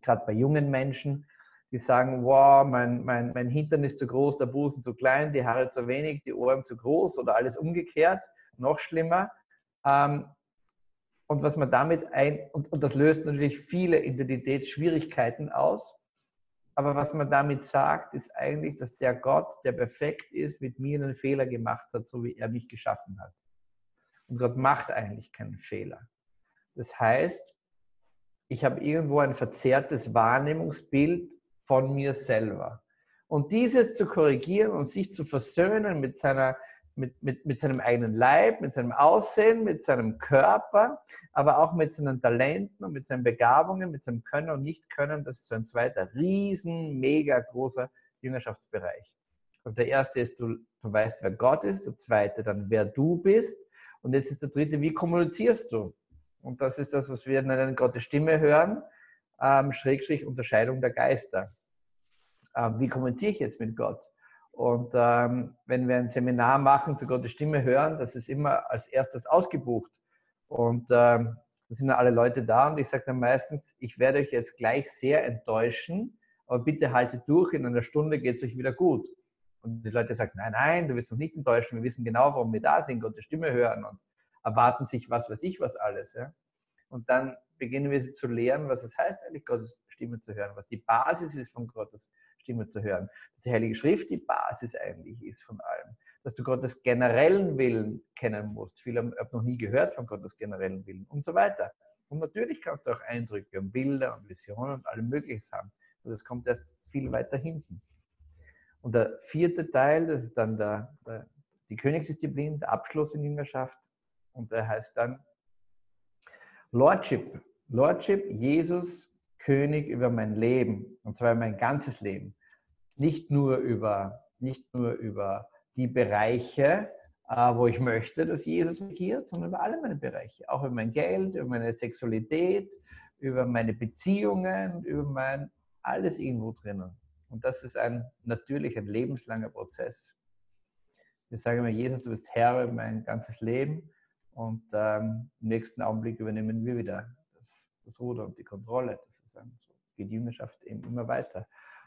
gerade bei jungen Menschen, die sagen, wow, mein, mein, mein Hintern ist zu groß, der Busen zu klein, die Haare zu wenig, die Ohren zu groß oder alles umgekehrt, noch schlimmer. Ähm, und was man damit ein, und, und das löst natürlich viele Identitätsschwierigkeiten aus aber was man damit sagt, ist eigentlich, dass der Gott, der perfekt ist, mit mir einen Fehler gemacht hat, so wie er mich geschaffen hat. Und Gott macht eigentlich keinen Fehler. Das heißt, ich habe irgendwo ein verzerrtes Wahrnehmungsbild von mir selber. Und dieses zu korrigieren und sich zu versöhnen mit seiner mit, mit, mit seinem eigenen Leib, mit seinem Aussehen, mit seinem Körper, aber auch mit seinen Talenten und mit seinen Begabungen, mit seinem Können und Nicht-Können. Das ist so ein zweiter riesen, mega großer Jüngerschaftsbereich. Und der erste ist, du, du weißt, wer Gott ist. Der zweite dann, wer du bist. Und jetzt ist der dritte, wie kommunizierst du? Und das ist das, was wir nennen, Gottes Stimme hören, ähm, Schrägstrich Unterscheidung der Geister. Ähm, wie kommuniziere ich jetzt mit Gott? Und ähm, wenn wir ein Seminar machen, zu Gottes Stimme hören, das ist immer als erstes ausgebucht. Und ähm, da sind alle Leute da und ich sage dann meistens, ich werde euch jetzt gleich sehr enttäuschen, aber bitte haltet durch, in einer Stunde geht es euch wieder gut. Und die Leute sagen, nein, nein, du wirst uns nicht enttäuschen, wir wissen genau, warum wir da sind, Gottes Stimme hören und erwarten sich was weiß ich was alles. Ja? Und dann beginnen wir sie zu lehren, was es heißt, eigentlich Gottes Stimme zu hören, was die Basis ist von Gottes Stimme zu hören. Dass die Heilige Schrift die Basis eigentlich ist von allem. Dass du Gottes generellen Willen kennen musst. Viele haben noch nie gehört von Gottes generellen Willen und so weiter. Und natürlich kannst du auch Eindrücke und Bilder und Visionen und allem Mögliches haben. Und das kommt erst viel weiter hinten. Und der vierte Teil, das ist dann der, der, die Königsdisziplin, der Abschluss in Jüngerschaft. Und der heißt dann Lordship. Lordship, Jesus König über mein Leben, und zwar mein ganzes Leben. Nicht nur über, nicht nur über die Bereiche, äh, wo ich möchte, dass Jesus regiert, sondern über alle meine Bereiche. Auch über mein Geld, über meine Sexualität, über meine Beziehungen, über mein alles irgendwo drinnen. Und das ist ein natürlicher, lebenslanger Prozess. Wir sagen immer, Jesus, du bist Herr über mein ganzes Leben. Und ähm, im nächsten Augenblick übernehmen wir wieder das Ruder und die Kontrolle. Das ist ein, so geht Jüngerschaft eben immer weiter.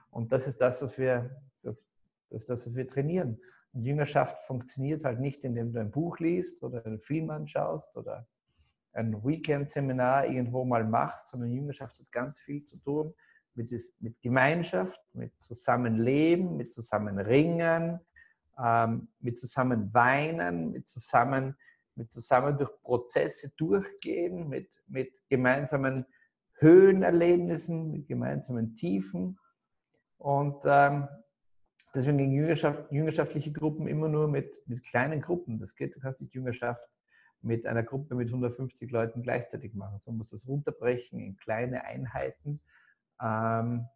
Und das ist das, was wir, das, das ist das, was wir trainieren. Und Jüngerschaft funktioniert halt nicht, indem du ein Buch liest oder einen Film anschaust oder ein Weekend-Seminar irgendwo mal machst, sondern Jüngerschaft hat ganz viel zu tun mit, mit Gemeinschaft, mit Zusammenleben, mit Zusammenringen, ähm, mit Zusammenweinen, mit zusammen mit zusammen durch Prozesse durchgehen, mit, mit gemeinsamen Höhenerlebnissen, mit gemeinsamen Tiefen. Und ähm, deswegen gehen Jüngerschaft, jüngerschaftliche Gruppen immer nur mit, mit kleinen Gruppen. Das geht, du kannst nicht Jüngerschaft mit einer Gruppe mit 150 Leuten gleichzeitig machen. Du musst das runterbrechen in kleine Einheiten. Ähm,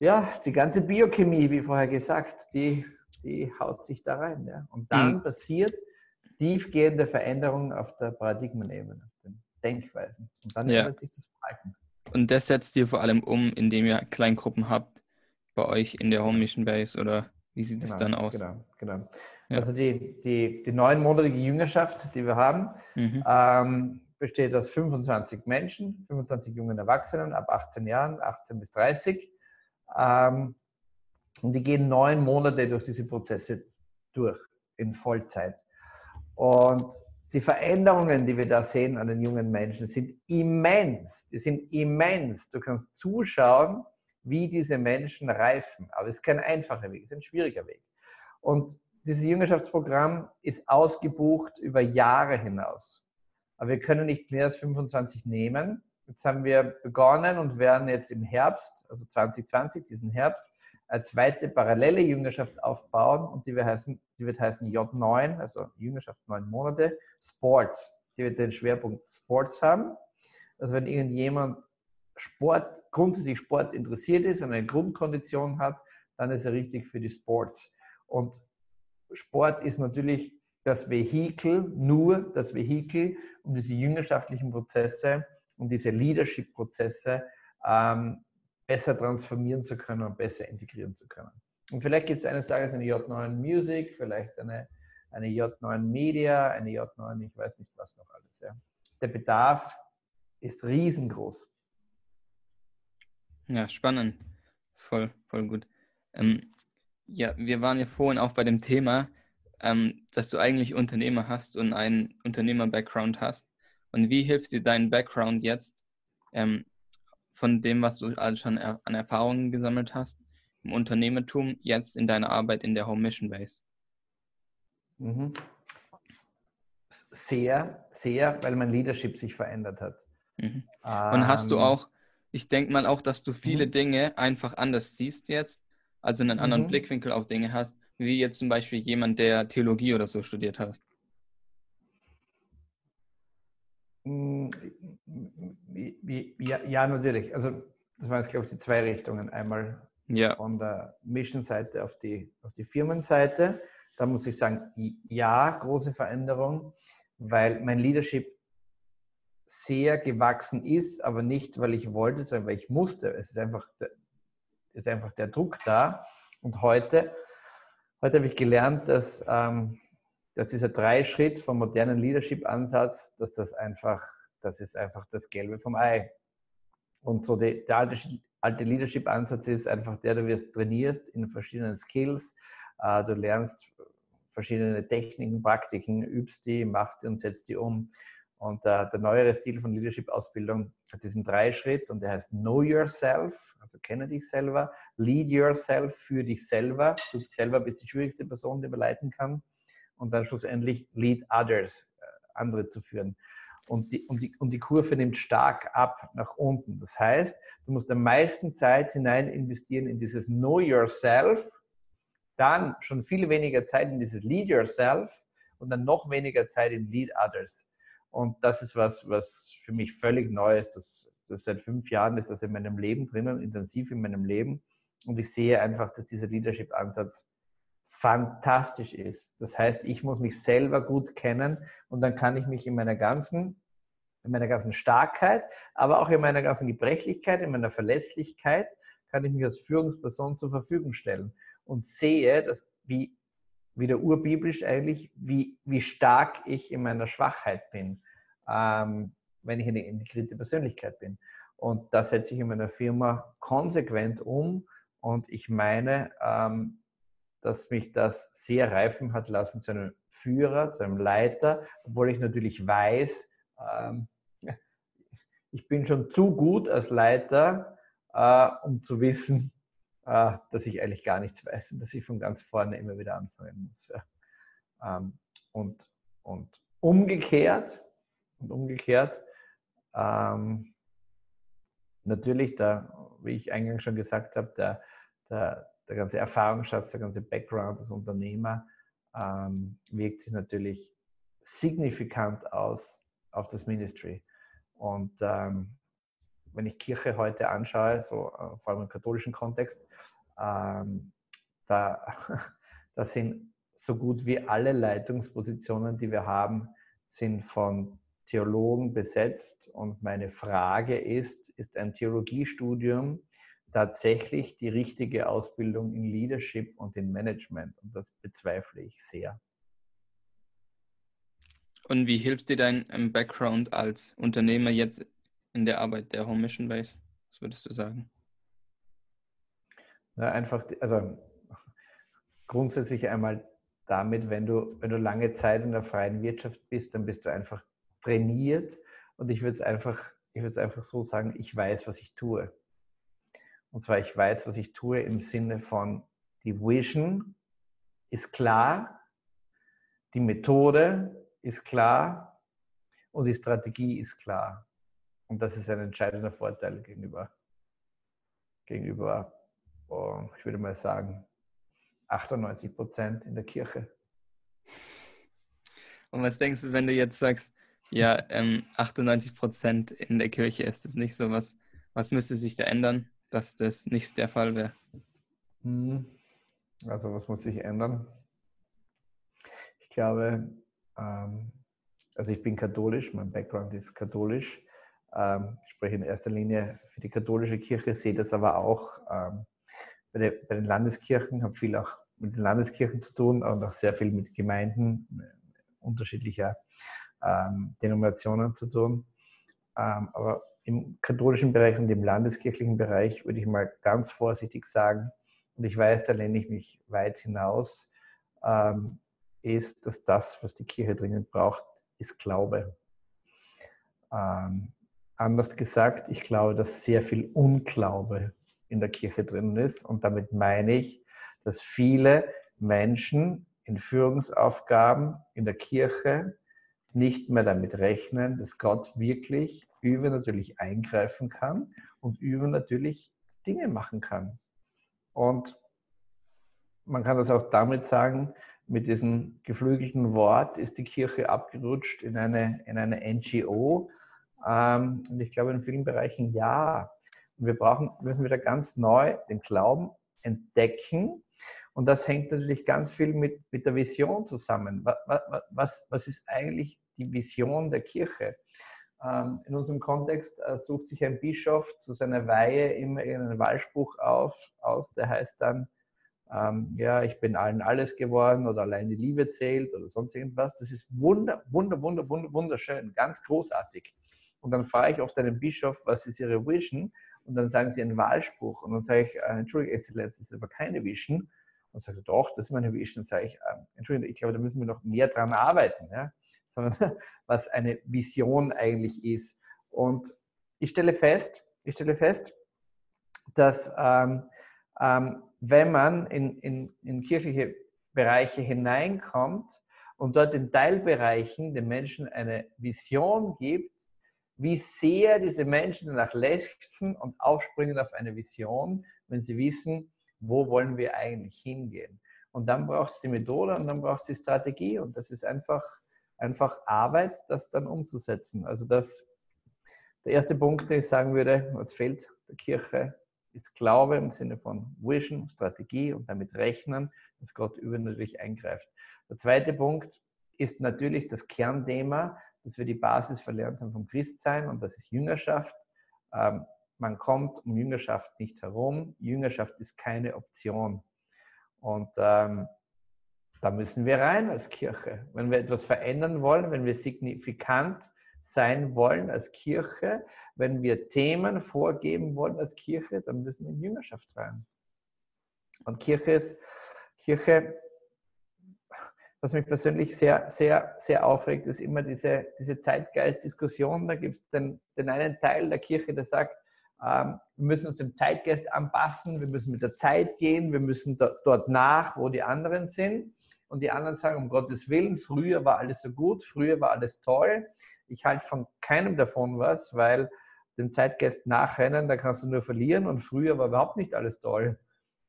ja, die ganze Biochemie, wie vorher gesagt, die, die haut sich da rein. Ja. Und dann mhm. passiert tiefgehende Veränderungen auf der Paradigmenebene, auf den Denkweisen. Und dann ja. ändert sich das Verhalten. Und das setzt ihr vor allem um, indem ihr Kleingruppen habt bei euch in der Home Mission Base oder wie sieht genau, das dann aus? Genau, genau. Ja. Also die, die, die neunmonatige Jüngerschaft, die wir haben, mhm. ähm, besteht aus 25 Menschen, 25 jungen Erwachsenen ab 18 Jahren, 18 bis 30. Ähm, und die gehen neun Monate durch diese Prozesse durch in Vollzeit. Und die Veränderungen, die wir da sehen an den jungen Menschen, sind immens. Die sind immens. Du kannst zuschauen, wie diese Menschen reifen. Aber es ist kein einfacher Weg, es ist ein schwieriger Weg. Und dieses Jüngerschaftsprogramm ist ausgebucht über Jahre hinaus. Aber wir können nicht mehr als 25 nehmen. Jetzt haben wir begonnen und werden jetzt im Herbst, also 2020, diesen Herbst, eine zweite parallele Jüngerschaft aufbauen und die wird heißen, die wird heißen J9, also Jüngerschaft neun Monate, Sports. Die wird den Schwerpunkt Sports haben. Also wenn irgendjemand Sport, grundsätzlich Sport interessiert ist und eine Grundkondition hat, dann ist er richtig für die Sports. Und Sport ist natürlich das Vehikel, nur das Vehikel, um diese jüngerschaftlichen Prozesse, um diese Leadership-Prozesse ähm, besser transformieren zu können und besser integrieren zu können. Und vielleicht gibt es eines Tages eine J9 Music, vielleicht eine, eine J9 Media, eine J9, ich weiß nicht was noch alles. Ja. Der Bedarf ist riesengroß. Ja, spannend. Das ist voll, voll gut. Ähm, ja, wir waren ja vorhin auch bei dem Thema, ähm, dass du eigentlich Unternehmer hast und einen Unternehmer-Background hast. Und wie hilft dir dein Background jetzt, ähm, von dem, was du alles schon an Erfahrungen gesammelt hast im Unternehmertum, jetzt in deiner Arbeit in der Home Mission Base? Mhm. Sehr, sehr, weil mein Leadership sich verändert hat. Mhm. Und hast du ähm. auch, ich denke mal auch, dass du viele mhm. Dinge einfach anders siehst jetzt, also einen anderen mhm. Blickwinkel auf Dinge hast, wie jetzt zum Beispiel jemand, der Theologie oder so studiert hat? Ja, ja natürlich. Also das waren jetzt, glaube ich, die zwei Richtungen. Einmal ja. von der Mission-Seite auf die, auf die Firmenseite. Da muss ich sagen, ja, große Veränderung, weil mein Leadership sehr gewachsen ist, aber nicht, weil ich wollte, sondern weil ich musste. Es ist einfach, ist einfach der Druck da. Und heute, heute habe ich gelernt, dass, ähm, dass dieser Dreischritt vom modernen Leadership-Ansatz, dass das einfach, das ist einfach das Gelbe vom Ei. Und so die, der alte, alte Leadership-Ansatz ist einfach der, du wirst trainiert in verschiedenen Skills, äh, du lernst verschiedene Techniken, Praktiken, übst die, machst die und setzt die um. Und äh, der neuere Stil von Leadership-Ausbildung hat diesen Dreischritt und der heißt Know Yourself, also kenne dich selber, Lead Yourself für dich selber. Du selber bist die schwierigste Person, die man leiten kann. Und dann schlussendlich Lead Others, äh, andere zu führen. Und die, und, die, und die Kurve nimmt stark ab nach unten. Das heißt, du musst am meisten Zeit hinein investieren in dieses Know Yourself, dann schon viel weniger Zeit in dieses Lead Yourself und dann noch weniger Zeit in Lead Others. Und das ist was, was für mich völlig neu ist. Das, das seit fünf Jahren ist das in meinem Leben drinnen, intensiv in meinem Leben. Und ich sehe einfach, dass dieser Leadership-Ansatz fantastisch ist. Das heißt, ich muss mich selber gut kennen und dann kann ich mich in meiner ganzen, in meiner ganzen Starkheit, aber auch in meiner ganzen Gebrechlichkeit, in meiner Verlässlichkeit, kann ich mich als Führungsperson zur Verfügung stellen und sehe, dass, wie wieder urbiblisch eigentlich, wie, wie stark ich in meiner Schwachheit bin, ähm, wenn ich eine integrierte Persönlichkeit bin. Und das setze ich in meiner Firma konsequent um. Und ich meine, ähm, dass mich das sehr reifen hat lassen zu einem Führer, zu einem Leiter, obwohl ich natürlich weiß, ähm, ich bin schon zu gut als Leiter, äh, um zu wissen, äh, dass ich eigentlich gar nichts weiß und dass ich von ganz vorne immer wieder anfangen muss. Ja. Ähm, und, und umgekehrt, und umgekehrt, ähm, natürlich, da, wie ich eingangs schon gesagt habe, der, der, der ganze Erfahrungsschatz, der ganze Background als Unternehmer ähm, wirkt sich natürlich signifikant aus auf das Ministry. Und ähm, wenn ich Kirche heute anschaue, so äh, vor allem im katholischen Kontext, ähm, da, da sind so gut wie alle Leitungspositionen, die wir haben, sind von Theologen besetzt. Und meine Frage ist, ist ein Theologiestudium tatsächlich die richtige Ausbildung in Leadership und in Management? Und das bezweifle ich sehr. Und wie hilft dir dein ähm, Background als Unternehmer jetzt in der Arbeit der Home Mission Base? Was würdest du sagen? Ja, einfach, also grundsätzlich einmal damit, wenn du, wenn du lange Zeit in der freien Wirtschaft bist, dann bist du einfach trainiert und ich würde es einfach, ich würde es einfach so sagen, ich weiß, was ich tue. Und zwar, ich weiß, was ich tue im Sinne von, die Vision ist klar, die Methode ist klar und die Strategie ist klar. Und das ist ein entscheidender Vorteil gegenüber, gegenüber oh, ich würde mal sagen, 98 Prozent in der Kirche. Und was denkst du, wenn du jetzt sagst, ja, ähm, 98 Prozent in der Kirche ist das nicht so, was, was müsste sich da ändern, dass das nicht der Fall wäre? Hm. Also was muss sich ändern? Ich glaube, ähm, also ich bin katholisch, mein Background ist katholisch. Ähm, ich spreche in erster Linie für die katholische Kirche, sehe das aber auch ähm, bei, der, bei den Landeskirchen, habe viel auch mit den Landeskirchen zu tun und auch sehr viel mit Gemeinden unterschiedlicher ähm, Denominationen zu tun. Ähm, aber im katholischen Bereich und im landeskirchlichen Bereich würde ich mal ganz vorsichtig sagen, und ich weiß, da lehne ich mich weit hinaus, ähm, ist, dass das, was die Kirche dringend braucht, ist Glaube. Ähm, anders gesagt, ich glaube, dass sehr viel Unglaube in der Kirche drin ist. Und damit meine ich, dass viele Menschen in Führungsaufgaben in der Kirche nicht mehr damit rechnen, dass Gott wirklich übernatürlich eingreifen kann und übernatürlich Dinge machen kann. Und man kann das auch damit sagen, mit diesem geflügelten Wort ist die Kirche abgerutscht in eine, in eine NGO. Ähm, und ich glaube in vielen Bereichen ja. Und wir brauchen, müssen wieder ganz neu den Glauben entdecken. Und das hängt natürlich ganz viel mit, mit der Vision zusammen. Was, was, was ist eigentlich die Vision der Kirche? Ähm, in unserem Kontext äh, sucht sich ein Bischof zu seiner Weihe immer einen Wahlspruch auf, aus, der heißt dann, ähm, ja, ich bin allen alles geworden oder allein die Liebe zählt oder sonst irgendwas. Das ist wunder, wunder, wunder, wunder, wunderschön, ganz großartig. Und dann frage ich oft einen Bischof, was ist Ihre Vision? Und dann sagen sie einen Wahlspruch. Und dann sage ich, äh, Entschuldigung, Exzellenz, das ist aber keine Vision. Und sage doch, das ist meine Vision. Dann sage ich, äh, Entschuldigung, ich glaube, da müssen wir noch mehr dran arbeiten. Ja? Sondern was eine Vision eigentlich ist. Und ich stelle fest, ich stelle fest, dass ähm, ähm, wenn man in, in, in kirchliche Bereiche hineinkommt und dort in Teilbereichen den Menschen eine Vision gibt, wie sehr diese Menschen danach lechzen und aufspringen auf eine Vision, wenn sie wissen, wo wollen wir eigentlich hingehen. Und dann braucht es die Methode und dann braucht es die Strategie und das ist einfach, einfach Arbeit, das dann umzusetzen. Also das, der erste Punkt, den ich sagen würde, was fehlt der Kirche, ist Glaube im Sinne von Vision, Strategie und damit rechnen, dass Gott übernatürlich eingreift. Der zweite Punkt ist natürlich das Kernthema, dass wir die Basis verlernt haben vom Christsein und das ist Jüngerschaft. Ähm, man kommt um Jüngerschaft nicht herum. Jüngerschaft ist keine Option. Und ähm, da müssen wir rein als Kirche. Wenn wir etwas verändern wollen, wenn wir signifikant sein wollen als Kirche, wenn wir Themen vorgeben wollen als Kirche, dann müssen wir in Jüngerschaft rein. Und Kirche ist, Kirche, was mich persönlich sehr, sehr, sehr aufregt, ist immer diese, diese Zeitgeist-Diskussion. Da gibt es den, den einen Teil der Kirche, der sagt, ähm, wir müssen uns dem Zeitgeist anpassen, wir müssen mit der Zeit gehen, wir müssen dort nach, wo die anderen sind. Und die anderen sagen, um Gottes Willen, früher war alles so gut, früher war alles toll. Ich halte von keinem davon was, weil dem Zeitgeist nachrennen, da kannst du nur verlieren und früher war überhaupt nicht alles toll.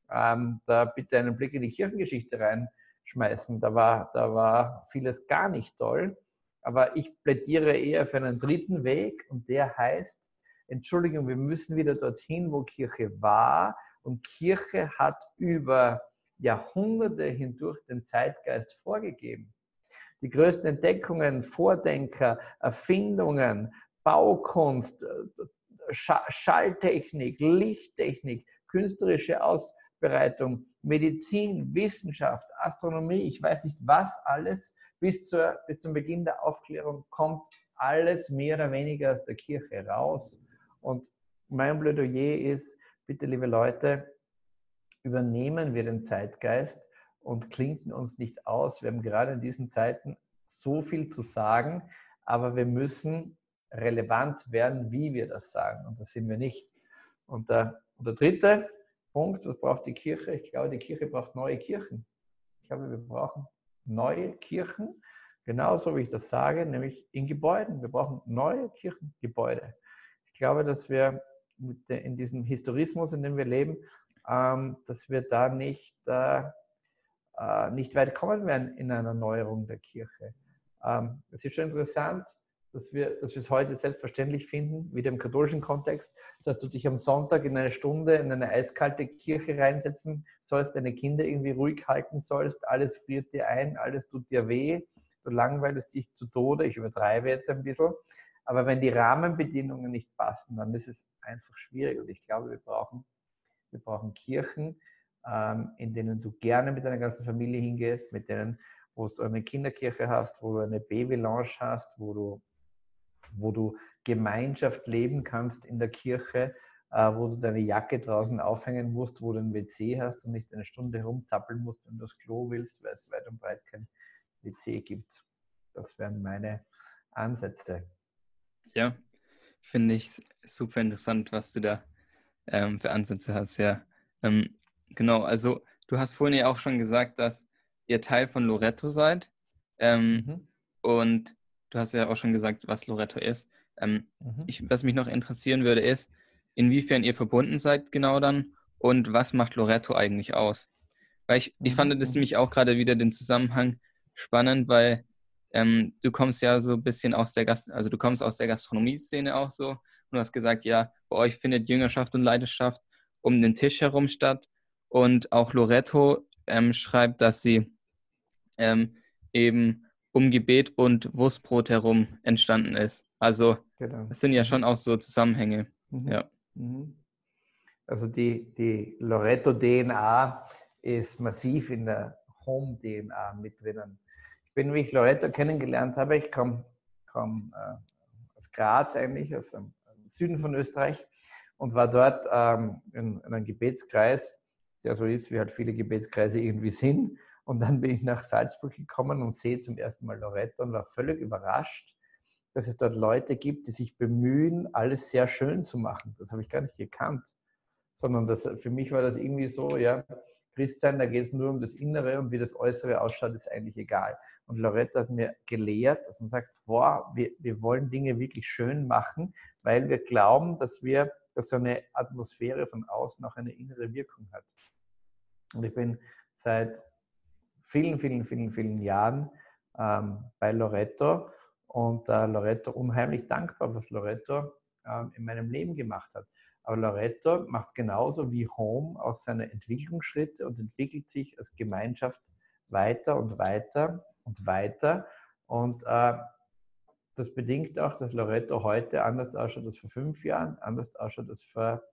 Ähm, da bitte einen Blick in die Kirchengeschichte reinschmeißen, da war, da war vieles gar nicht toll. Aber ich plädiere eher für einen dritten Weg und der heißt, Entschuldigung, wir müssen wieder dorthin, wo Kirche war. Und Kirche hat über Jahrhunderte hindurch den Zeitgeist vorgegeben. Die größten Entdeckungen, Vordenker, Erfindungen, Baukunst, äh, Schalltechnik, Lichttechnik, künstlerische Ausbereitung, Medizin, Wissenschaft, Astronomie, ich weiß nicht was alles, bis, zur, bis zum Beginn der Aufklärung kommt alles mehr oder weniger aus der Kirche raus. Und mein Plädoyer ist, bitte liebe Leute, übernehmen wir den Zeitgeist und klinken uns nicht aus. Wir haben gerade in diesen Zeiten so viel zu sagen, aber wir müssen relevant werden, wie wir das sagen. Und das sind wir nicht. Und der, und der dritte Punkt, was braucht die Kirche? Ich glaube, die Kirche braucht neue Kirchen. Ich glaube, wir brauchen neue Kirchen, genauso wie ich das sage, nämlich in Gebäuden. Wir brauchen neue Kirchengebäude. Ich glaube, dass wir in diesem Historismus, in dem wir leben, dass wir da nicht, äh, äh, nicht weit kommen werden in einer Neuerung der Kirche. Ähm, es ist schon interessant, dass wir, dass wir es heute selbstverständlich finden, wieder im katholischen Kontext, dass du dich am Sonntag in eine Stunde in eine eiskalte Kirche reinsetzen sollst, deine Kinder irgendwie ruhig halten sollst, alles friert dir ein, alles tut dir weh, du langweilst dich zu Tode, ich übertreibe jetzt ein bisschen, aber wenn die Rahmenbedingungen nicht passen, dann ist es einfach schwierig und ich glaube, wir brauchen, wir brauchen Kirchen, ähm, in denen du gerne mit deiner ganzen Familie hingehst, mit denen wo du eine Kinderkirche hast, wo du eine Baby-Lounge hast, wo du wo du Gemeinschaft leben kannst in der Kirche, äh, wo du deine Jacke draußen aufhängen musst, wo du ein WC hast und nicht eine Stunde rumzappeln musst, wenn du das Klo willst, weil es weit und breit kein WC gibt. Das wären meine Ansätze. Ja, finde ich super interessant, was du da ähm, für Ansätze hast. Ja, ähm, genau. Also du hast vorhin ja auch schon gesagt, dass ihr Teil von Loretto seid. Ähm, mhm. Und du hast ja auch schon gesagt, was Loretto ist. Ähm, mhm. ich, was mich noch interessieren würde, ist, inwiefern ihr verbunden seid genau dann und was macht Loretto eigentlich aus? Weil ich, ich fand das mhm. nämlich auch gerade wieder den Zusammenhang spannend, weil ähm, du kommst ja so ein bisschen aus der Gast also du kommst aus der Gastronomie-Szene auch so und du hast gesagt, ja, bei euch findet Jüngerschaft und Leidenschaft um den Tisch herum statt. Und auch Loretto ähm, schreibt, dass sie ähm, eben um Gebet und Wurstbrot herum entstanden ist. Also genau. das sind ja schon auch so Zusammenhänge. Mhm. Ja. Mhm. Also die, die Loretto-DNA ist massiv in der Home-DNA mit drinnen. Ich bin, wie ich Loretto kennengelernt habe, ich komme komm, äh, aus Graz eigentlich, aus dem Süden von Österreich und war dort ähm, in, in einem Gebetskreis, der so ist, wie halt viele Gebetskreise irgendwie sind. Und dann bin ich nach Salzburg gekommen und sehe zum ersten Mal Loretto und war völlig überrascht, dass es dort Leute gibt, die sich bemühen, alles sehr schön zu machen. Das habe ich gar nicht gekannt, sondern das, für mich war das irgendwie so, ja, Christsein, da geht es nur um das Innere und wie das Äußere ausschaut, ist eigentlich egal. Und Loretta hat mir gelehrt, dass man sagt, boah, wir, wir wollen Dinge wirklich schön machen, weil wir glauben, dass wir, dass so eine Atmosphäre von außen auch eine innere Wirkung hat. Und ich bin seit vielen, vielen, vielen, vielen Jahren ähm, bei Loretto und äh, Loretto unheimlich dankbar, was Loretto ähm, in meinem Leben gemacht hat. Aber Loretto macht genauso wie Home aus seine Entwicklungsschritte und entwickelt sich als Gemeinschaft weiter und weiter und weiter. Und äh, das bedingt auch, dass Loretto heute anders ausschaut als vor fünf Jahren, anders ausschaut als vor,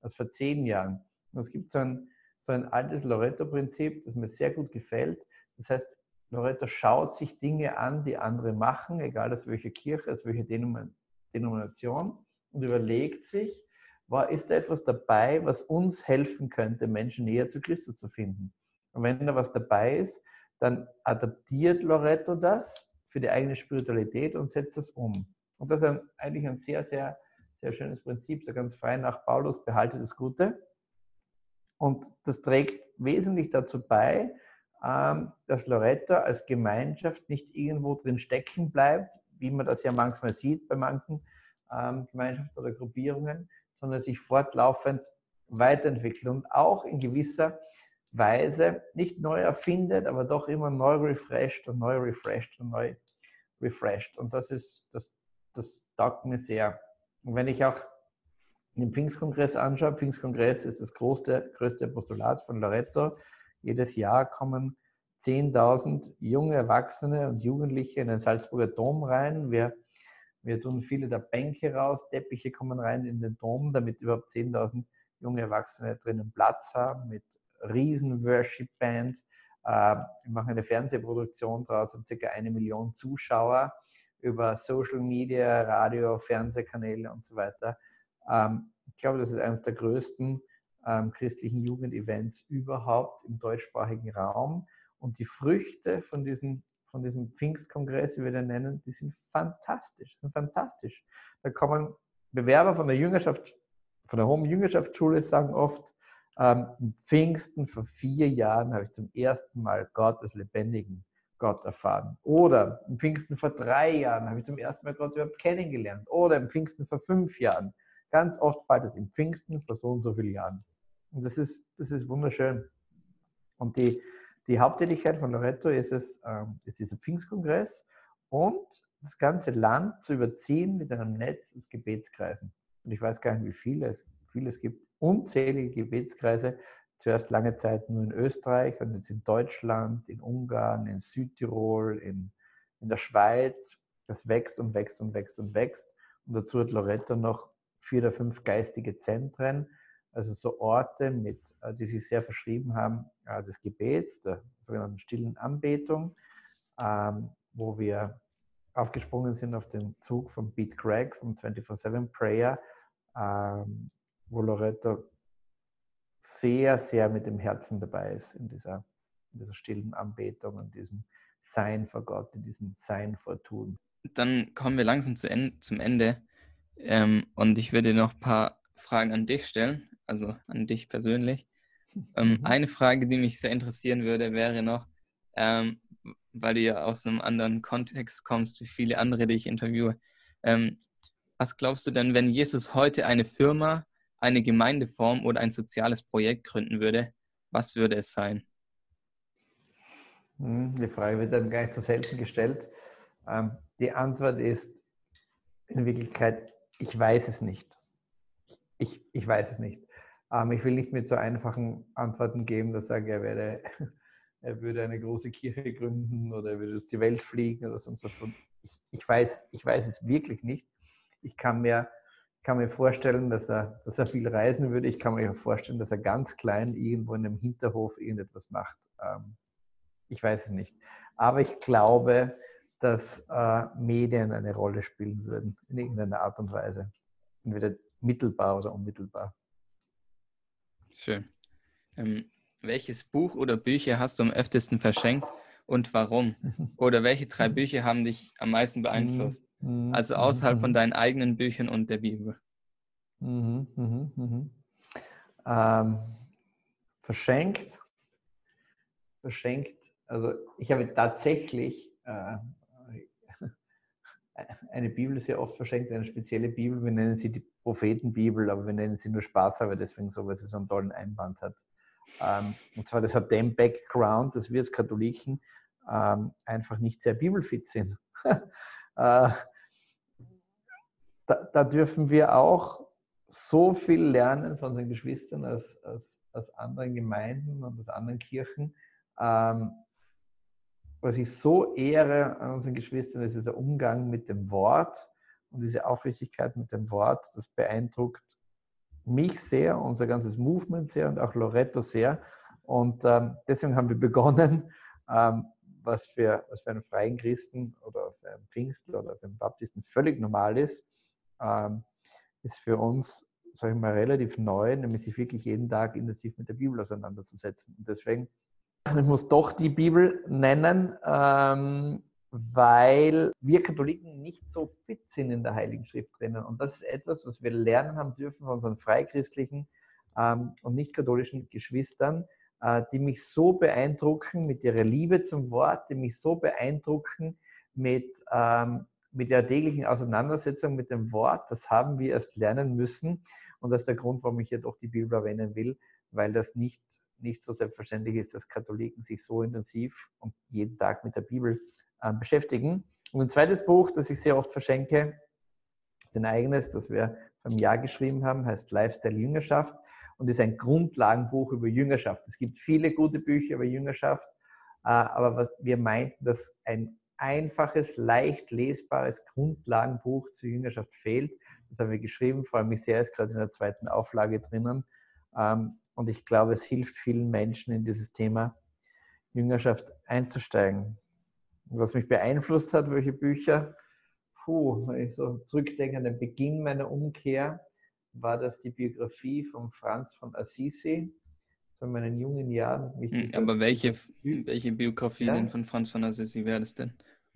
als vor zehn Jahren. Und es gibt so ein, so ein altes Loretto-Prinzip, das mir sehr gut gefällt. Das heißt, Loretto schaut sich Dinge an, die andere machen, egal aus welcher Kirche, aus welcher Denomination, und überlegt sich, war, ist da etwas dabei, was uns helfen könnte, Menschen näher zu Christus zu finden? Und wenn da was dabei ist, dann adaptiert Loretto das für die eigene Spiritualität und setzt das um. Und das ist ein, eigentlich ein sehr, sehr, sehr schönes Prinzip, so ganz frei nach Paulus, behalte das Gute. Und das trägt wesentlich dazu bei, ähm, dass Loretto als Gemeinschaft nicht irgendwo drin stecken bleibt, wie man das ja manchmal sieht bei manchen ähm, Gemeinschaften oder Gruppierungen, sondern sich fortlaufend weiterentwickelt und auch in gewisser Weise nicht neu erfindet, aber doch immer neu refreshed und neu refreshed und neu refreshed. Und das ist, das, das taugt mir sehr. Und wenn ich auch den Pfingstkongress anschaue, Pfingstkongress ist das größte, größte Postulat von Loretto. Jedes Jahr kommen 10.000 junge Erwachsene und Jugendliche in den Salzburger Dom rein. Wir wir tun viele der Bänke raus, Teppiche kommen rein in den Dom, damit überhaupt 10.000 junge Erwachsene drinnen Platz haben mit riesen Worship-Band. Ähm, wir machen eine Fernsehproduktion draus, haben circa eine Million Zuschauer über Social Media, Radio, Fernsehkanäle und so weiter. Ähm, ich glaube, das ist eines der größten ähm, christlichen Jugendevents überhaupt im deutschsprachigen Raum. Und die Früchte von diesen von diesem Pfingstkongress, wie wir den nennen, die sind fantastisch, sind fantastisch. Da kommen Bewerber von der Jüngerschaft, von der Home Jüngerschaftsschule sagen oft, ähm, Pfingsten vor vier Jahren habe ich zum ersten Mal Gott als lebendigen Gott erfahren. Oder im Pfingsten vor drei Jahren habe ich zum ersten Mal Gott überhaupt kennengelernt. Oder im Pfingsten vor fünf Jahren. Ganz oft fällt es im Pfingsten vor so und so vielen Jahren. Und das ist, das ist wunderschön. Und die, die Haupttätigkeit von Loretto ist es, ähm, ist dieser Pfingstkongress und das ganze Land zu überziehen mit einem Netz aus Gebetskreisen. Und ich weiß gar nicht, wie viele es, viele es gibt. Unzählige Gebetskreise. Zuerst lange Zeit nur in Österreich und jetzt in Deutschland, in Ungarn, in Südtirol, in, in der Schweiz. Das wächst und wächst und wächst und wächst. Und dazu hat Loretto noch vier oder fünf geistige Zentren also so Orte, mit, äh, die sich sehr verschrieben haben, äh, des Gebets, der sogenannten stillen Anbetung, ähm, wo wir aufgesprungen sind auf den Zug von Beat Craig, vom 24-7 Prayer, ähm, wo Loretto sehr, sehr mit dem Herzen dabei ist in dieser, in dieser stillen Anbetung und diesem Sein vor Gott, in diesem Sein vor Tun. Dann kommen wir langsam zu en zum Ende ähm, und ich würde noch ein paar Fragen an dich stellen also an dich persönlich. Ähm, mhm. Eine Frage, die mich sehr interessieren würde, wäre noch, ähm, weil du ja aus einem anderen Kontext kommst wie viele andere, die ich interviewe. Ähm, was glaubst du denn, wenn Jesus heute eine Firma, eine Gemeindeform oder ein soziales Projekt gründen würde, was würde es sein? Hm, die Frage wird dann gar nicht so selten gestellt. Ähm, die Antwort ist in Wirklichkeit, ich weiß es nicht. Ich, ich weiß es nicht. Ähm, ich will nicht mit so einfachen Antworten geben, dass sage, er, werde, er würde eine große Kirche gründen oder er würde die Welt fliegen oder sonst was. Ich, ich, weiß, ich weiß es wirklich nicht. Ich kann mir, kann mir vorstellen, dass er, dass er viel reisen würde. Ich kann mir vorstellen, dass er ganz klein irgendwo in einem Hinterhof irgendetwas macht. Ähm, ich weiß es nicht. Aber ich glaube, dass äh, Medien eine Rolle spielen würden, in irgendeiner Art und Weise. Entweder mittelbar oder unmittelbar. Schön. Ähm, welches Buch oder Bücher hast du am öftesten verschenkt und warum? Oder welche drei Bücher haben dich am meisten beeinflusst? Mhm. Also außerhalb von mhm. deinen eigenen Büchern und der Bibel. Mhm, mhm, mhm. Ähm, verschenkt. Verschenkt. Also ich habe tatsächlich äh, eine Bibel sehr oft verschenkt, eine spezielle Bibel. Wir nennen sie die Prophetenbibel, aber wir nennen sie nur Spaß, aber deswegen so, weil sie so einen tollen Einband hat. Ähm, und zwar, das hat den Background, dass wir als Katholiken ähm, einfach nicht sehr bibelfit sind. äh, da, da, dürfen wir auch so viel lernen von unseren Geschwistern aus, aus, aus anderen Gemeinden und aus anderen Kirchen. Ähm, was ich so ehre an unseren Geschwistern, ist dieser Umgang mit dem Wort und diese Aufrichtigkeit mit dem Wort. Das beeindruckt mich sehr, unser ganzes Movement sehr und auch Loretto sehr. Und ähm, deswegen haben wir begonnen, ähm, was, für, was für einen freien Christen oder für einen Pfingstler oder für einen Baptisten völlig normal ist, ähm, ist für uns, sage ich mal, relativ neu, nämlich sich wirklich jeden Tag intensiv mit der Bibel auseinanderzusetzen. Und deswegen ich muss doch die Bibel nennen, ähm, weil wir Katholiken nicht so fit sind in der Heiligen Schrift drinnen. Und das ist etwas, was wir lernen haben dürfen von unseren freikristlichen ähm, und nicht katholischen Geschwistern, äh, die mich so beeindrucken mit ihrer Liebe zum Wort, die mich so beeindrucken mit, ähm, mit der täglichen Auseinandersetzung mit dem Wort. Das haben wir erst lernen müssen. Und das ist der Grund, warum ich hier doch die Bibel erwähnen will, weil das nicht nicht so selbstverständlich ist, dass Katholiken sich so intensiv und jeden Tag mit der Bibel beschäftigen. Und ein zweites Buch, das ich sehr oft verschenke, ist ein eigenes, das wir beim Jahr geschrieben haben, heißt Lifestyle Jüngerschaft und ist ein Grundlagenbuch über Jüngerschaft. Es gibt viele gute Bücher über Jüngerschaft, äh, aber was wir meinten, dass ein einfaches, leicht lesbares Grundlagenbuch zur Jüngerschaft fehlt. Das haben wir geschrieben, freue mich sehr, ist gerade in der zweiten Auflage drinnen. Ähm, und ich glaube, es hilft vielen Menschen in dieses Thema Jüngerschaft einzusteigen. Was mich beeinflusst hat, welche Bücher, puh, wenn ich so zurückdenke an den Beginn meiner Umkehr, war das die Biografie von Franz von Assisi, von meinen jungen Jahren. Hm, aber welche, welche Biografie ja? denn von Franz von Assisi wäre das denn?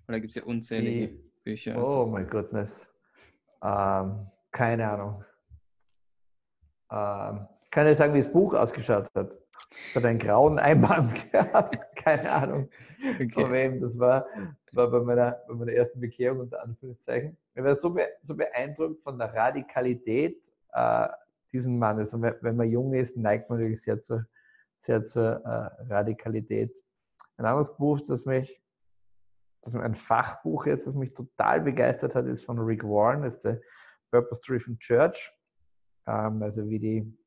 Oder gibt es ja unzählige die, Bücher? Also. Oh mein Goodness. Ähm, keine Ahnung. Ähm, kann ja sagen, wie das Buch ausgeschaut hat. Es hat einen grauen Einband gehabt, keine Ahnung, okay. von wem das war. Das war bei meiner, bei meiner ersten Bekehrung unter Anführungszeichen. Ich war so, be, so beeindruckt von der Radikalität äh, diesen Mannes. Und wenn man jung ist, neigt man natürlich sehr zur, sehr zur äh, Radikalität. Ein anderes Buch, das mich, das ein Fachbuch ist, das mich total begeistert hat, ist von Rick Warren, das ist der Purpose Driven Church. Ähm, also wie die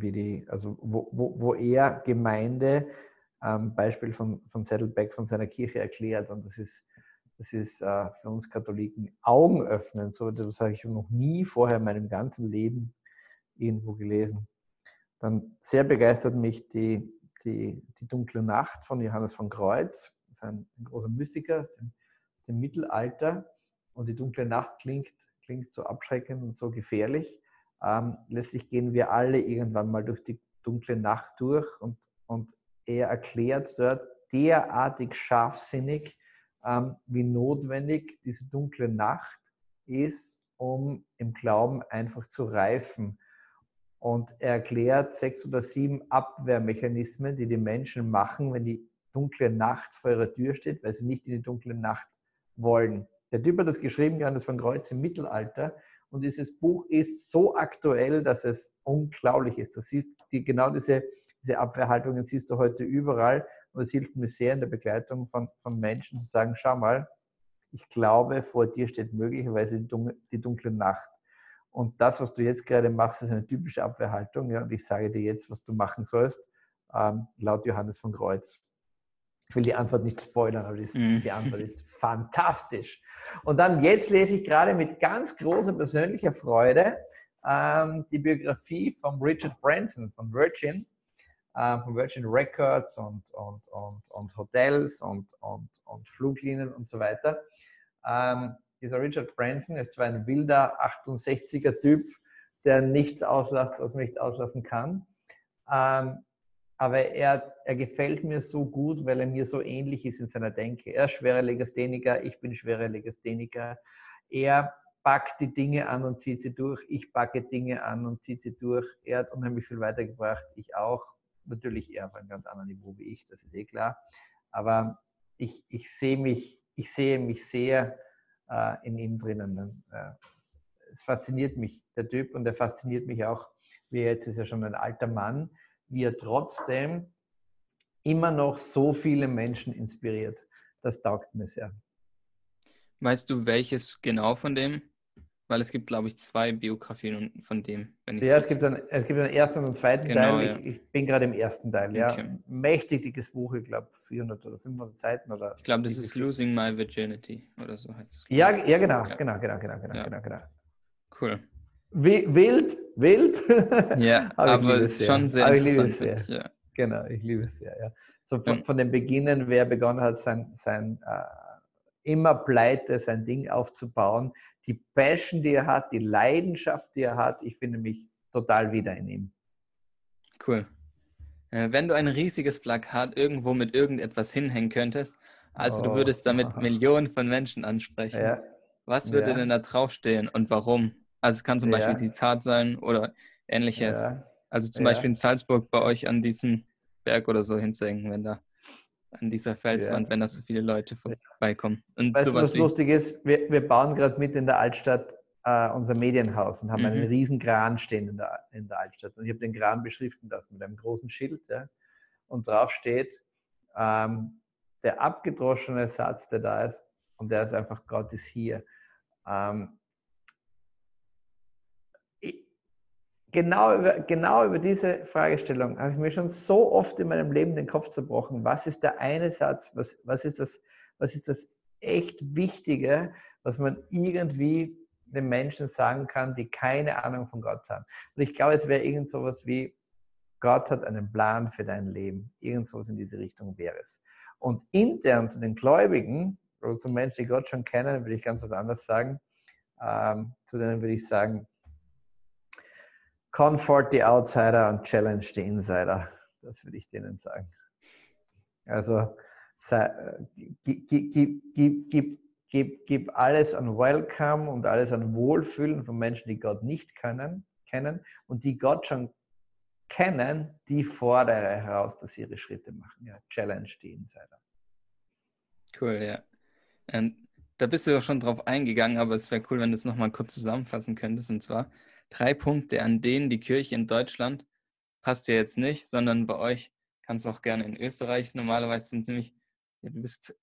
wie die, also wo, wo, wo er Gemeinde ähm, Beispiel von, von Saddleback von seiner Kirche erklärt. Und das ist, das ist äh, für uns Katholiken augenöffnend. So etwas habe ich noch nie vorher in meinem ganzen Leben irgendwo gelesen. Dann sehr begeistert mich die, die, die dunkle Nacht von Johannes von Kreuz. Das ist ein, ein großer Mystiker im, im Mittelalter. Und die dunkle Nacht klingt, klingt so abschreckend und so gefährlich ähm, letztlich gehen wir alle irgendwann mal durch die dunkle Nacht durch und, und er erklärt dort derartig scharfsinnig, ähm, wie notwendig diese dunkle Nacht ist, um im Glauben einfach zu reifen. Und er erklärt sechs oder sieben Abwehrmechanismen, die die Menschen machen, wenn die dunkle Nacht vor ihrer Tür steht, weil sie nicht in die dunkle Nacht wollen. Der Typ hat das geschrieben, Johannes von Kreuz im Mittelalter. Und dieses Buch ist so aktuell, dass es unglaublich ist. Das ist die, genau diese diese Abwehrhaltungen siehst du heute überall und es hilft mir sehr in der Begleitung von, von Menschen zu sagen, schau mal, ich glaube, vor dir steht möglicherweise die dunkle Nacht. Und das, was du jetzt gerade machst, ist eine typische Abwehrhaltung. Ja? Und ich sage dir jetzt, was du machen sollst, ähm, laut Johannes von Kreuz. Ich will die Antwort nicht spoilern, aber die, mm. die Antwort ist fantastisch. Und dann jetzt lese ich gerade mit ganz großer persönlicher Freude ähm, die Biografie von Richard Branson von Virgin, äh, von Virgin Records und, und, und, und Hotels und, und, und Fluglinien und so weiter. Ähm, dieser Richard Branson ist zwar ein wilder 68er Typ, der nichts auslässt, was man nicht auslassen kann. Ähm, aber er, er gefällt mir so gut, weil er mir so ähnlich ist in seiner Denke. Er ist schwerer Legastheniker, ich bin schwerer Legastheniker. Er packt die Dinge an und zieht sie durch. Ich packe Dinge an und ziehe sie durch. Er hat unheimlich viel weitergebracht, ich auch. Natürlich eher auf einem ganz anderen Niveau wie ich, das ist eh klar. Aber ich, ich sehe mich, ich sehe mich sehr äh, in ihm drinnen. Ne? Äh, es fasziniert mich, der Typ, und er fasziniert mich auch, wie er jetzt ist er schon ein alter Mann, wie er trotzdem immer noch so viele Menschen inspiriert. Das taugt mir sehr. Weißt du, welches genau von dem? Weil es gibt, glaube ich, zwei Biografien von dem. ja, es gibt, einen, es gibt einen ersten und einen zweiten genau, Teil. Ja. Ich, ich, bin gerade im ersten Teil. Okay. Ja. Mächtig dickes Buch, ich glaube 400 oder 500 Seiten. Oder ich glaube, das ist Losing My Virginity oder so heißt es. Ja, ja genau, ja. genau, genau, genau, genau, ja. genau, genau. Cool. Wild, wild. Ja, aber, aber es ist schon sehr aber interessant. Sehr. Ja. Genau, ich liebe es sehr. Ja. So von, von dem Beginnen, wer begonnen hat, sein, sein äh, immer pleite, sein Ding aufzubauen, die Passion, die er hat, die Leidenschaft, die er hat, ich finde mich total wieder in ihm. Cool. Äh, wenn du ein riesiges Plakat irgendwo mit irgendetwas hinhängen könntest, also oh. du würdest damit oh. Millionen von Menschen ansprechen, ja. was würde ja. denn da draufstehen und warum? Also es kann zum Beispiel die Zart sein oder ähnliches. Ja. Also zum Beispiel in Salzburg bei euch an diesem Berg oder so hinzuhängen, wenn da an dieser Felswand, ja. wenn da so viele Leute vorbeikommen. Und weißt du, was lustig ist? Wir, wir bauen gerade mit in der Altstadt äh, unser Medienhaus und haben mhm. einen riesen Kran stehen in der, in der Altstadt. Und ich habe den Kran beschriften lassen mit einem großen Schild. Ja, und drauf steht ähm, der abgedroschene Satz, der da ist, und der ist einfach, Gott ist hier. Ähm, genau über, genau über diese Fragestellung habe ich mir schon so oft in meinem Leben den Kopf zerbrochen. Was ist der eine Satz? Was, was, ist, das, was ist das echt Wichtige, was man irgendwie den Menschen sagen kann, die keine Ahnung von Gott haben? Und ich glaube, es wäre irgend sowas wie, Gott hat einen Plan für dein Leben. Irgend sowas in diese Richtung wäre es. Und intern zu den Gläubigen oder zu Menschen, die Gott schon kennen, würde ich ganz was anderes sagen. Ähm, zu denen würde ich sagen, Comfort the Outsider und Challenge the Insider. Das würde ich denen sagen. Also gib, gib, gib, gib, gib alles an Welcome und alles an Wohlfühlen von Menschen, die Gott nicht können, kennen und die Gott schon kennen, die fordere heraus, dass sie ihre Schritte machen. Ja, challenge the Insider. Cool, ja. Und da bist du ja schon drauf eingegangen, aber es wäre cool, wenn du es nochmal kurz zusammenfassen könntest. Und zwar, drei Punkte, an denen die Kirche in Deutschland passt ja jetzt nicht, sondern bei euch kannst du auch gerne in Österreich. Normalerweise sind es nämlich, ja, du bist,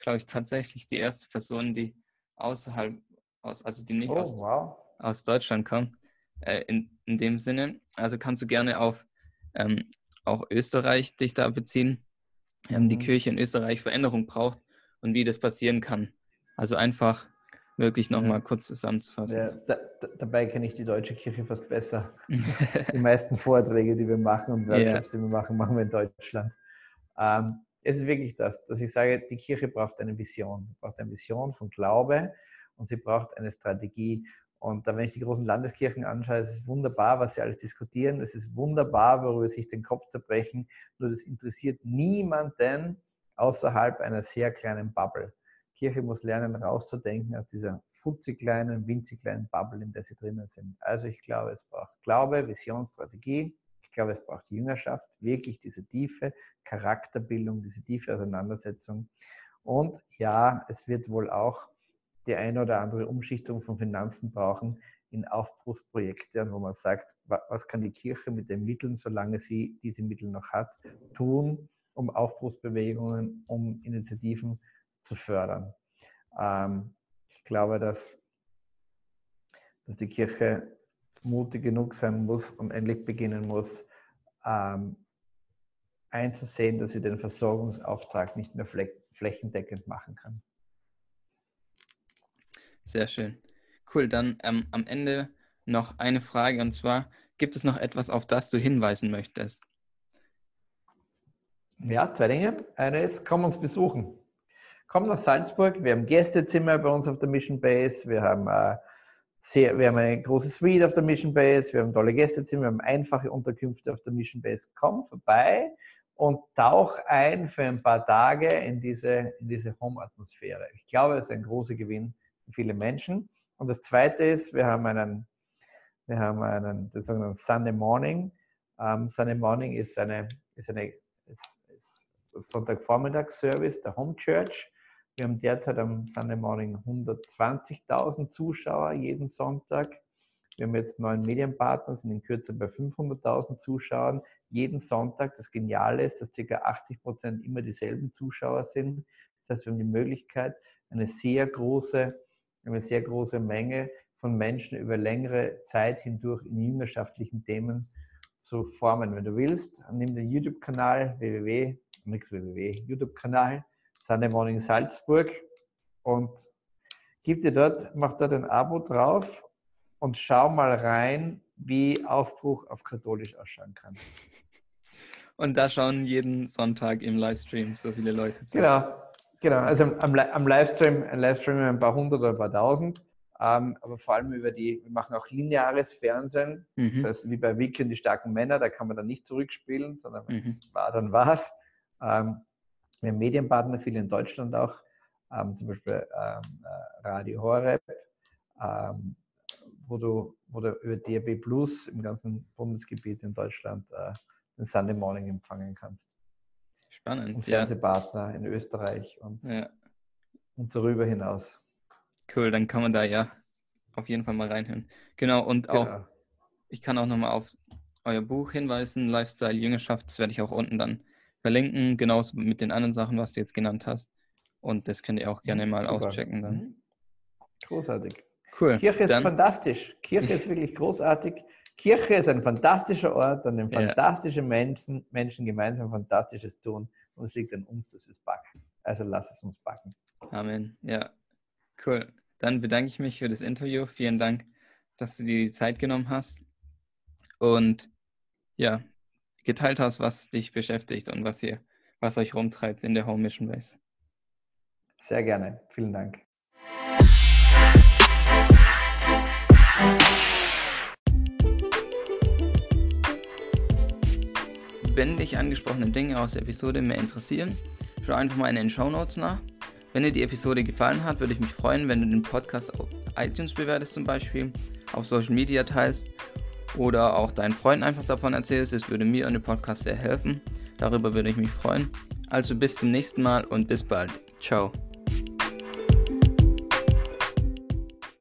glaube ich, tatsächlich die erste Person, die außerhalb aus, also die nicht oh, aus, wow. aus Deutschland kommt. Äh, in, in dem Sinne. Also kannst du gerne auf ähm, auch Österreich dich da beziehen. Ähm, mhm. Die Kirche in Österreich Veränderung braucht und wie das passieren kann. Also einfach wirklich nochmal ja. kurz zusammenzufassen. Ja, da, da, dabei kenne ich die deutsche Kirche fast besser. die meisten Vorträge, die wir machen und Workshops, ja. die wir machen, machen wir in Deutschland. Ähm, es ist wirklich das, dass ich sage, die Kirche braucht eine Vision, sie braucht eine Vision von Glaube und sie braucht eine Strategie. Und wenn ich die großen Landeskirchen anschaue, es ist wunderbar, was sie alles diskutieren. Es ist wunderbar, worüber sie sich den Kopf zerbrechen. Nur das interessiert niemanden außerhalb einer sehr kleinen Bubble. Kirche muss lernen, rauszudenken aus dieser futzig kleinen, winzig kleinen Bubble, in der sie drinnen sind. Also ich glaube, es braucht Glaube, Vision, Strategie. Ich glaube, es braucht Jüngerschaft, wirklich diese tiefe Charakterbildung, diese tiefe Auseinandersetzung. Und ja, es wird wohl auch die eine oder andere Umschichtung von Finanzen brauchen. in Aufbruchsprojekte, wo man sagt, was kann die Kirche mit den Mitteln, solange sie diese Mittel noch hat, tun, um Aufbruchsbewegungen, um Initiativen zu fördern. Ähm, ich glaube, dass, dass die Kirche mutig genug sein muss und endlich beginnen muss, ähm, einzusehen, dass sie den Versorgungsauftrag nicht mehr flächendeckend machen kann. Sehr schön. Cool, dann ähm, am Ende noch eine Frage und zwar, gibt es noch etwas, auf das du hinweisen möchtest? Ja, zwei Dinge. Eine ist, komm uns besuchen. Komm nach Salzburg. Wir haben Gästezimmer bei uns auf der Mission Base. Wir haben, äh, sehr, wir haben eine große Suite auf der Mission Base. Wir haben tolle Gästezimmer. Wir haben einfache Unterkünfte auf der Mission Base. Komm vorbei und tauch ein für ein paar Tage in diese, in diese Home-Atmosphäre. Ich glaube, das ist ein großer Gewinn für viele Menschen. Und das Zweite ist, wir haben einen, wir haben einen den sogenannten Sunday Morning. Um, ähm, Sunday Morning ist eine, ist eine ist, ist Sonntagvormittagsservice der Home Church. Wir haben derzeit am Sunday Morning 120.000 Zuschauer jeden Sonntag. Wir haben jetzt neun Medienpartner, sind in Kürze bei 500.000 Zuschauern jeden Sonntag. Das Geniale ist, dass ca. 80 Prozent immer dieselben Zuschauer sind. Das heißt, wir haben die Möglichkeit, eine sehr große, eine sehr große Menge von Menschen über längere Zeit hindurch in jüngerschaftlichen Themen zu formen. Wenn du willst, nimm den YouTube-Kanal www, nix www, YouTube-Kanal Sunday Morning Salzburg und gib dir dort, mach dort ein Abo drauf und schau mal rein, wie Aufbruch auf katholisch ausschauen kann. Und da schauen jeden Sonntag im Livestream so viele Leute zu. Genau, genau. Also am, am Livestream, ein Livestream ein paar hundert oder ein paar tausend. Ähm, aber vor allem über die, wir machen auch lineares Fernsehen. Mhm. Das heißt, wie bei Wiki und die starken Männer, da kann man dann nicht zurückspielen, sondern mhm. war dann was. Ähm, wir haben Medienpartner, viele in Deutschland auch, ähm, zum Beispiel ähm, äh, Radio Horeb, ähm, wo, du, wo du über DRB Plus im ganzen Bundesgebiet in Deutschland äh, den Sunday Morning empfangen kannst. Spannend. Und Fernsehpartner ja. in Österreich und, ja. und darüber hinaus. Cool, dann kann man da ja auf jeden Fall mal reinhören. Genau, und auch, genau. ich kann auch nochmal auf euer Buch hinweisen, Lifestyle Jüngerschaft, das werde ich auch unten dann verlinken, genauso mit den anderen Sachen, was du jetzt genannt hast. Und das könnt ihr auch gerne mal Super. auschecken dann. Mhm. Großartig. Cool. Kirche ist dann, fantastisch. Kirche ist wirklich großartig. Kirche ist ein fantastischer Ort, an dem fantastische ja. Menschen, Menschen gemeinsam Fantastisches tun. Und es liegt an uns, dass wir es backen. Also lass es uns backen. Amen. Ja, cool. Dann bedanke ich mich für das Interview. Vielen Dank, dass du dir die Zeit genommen hast und ja, geteilt hast, was dich beschäftigt und was ihr, was euch rumtreibt in der Home Mission Base. Sehr gerne. Vielen Dank. Wenn dich angesprochene Dinge aus der Episode mehr interessieren, schau einfach mal in den Show Notes nach. Wenn dir die Episode gefallen hat, würde ich mich freuen, wenn du den Podcast auf iTunes bewertest zum Beispiel, auf Social Media teilst oder auch deinen Freunden einfach davon erzählst. Es würde mir und dem Podcast sehr helfen. Darüber würde ich mich freuen. Also bis zum nächsten Mal und bis bald. Ciao.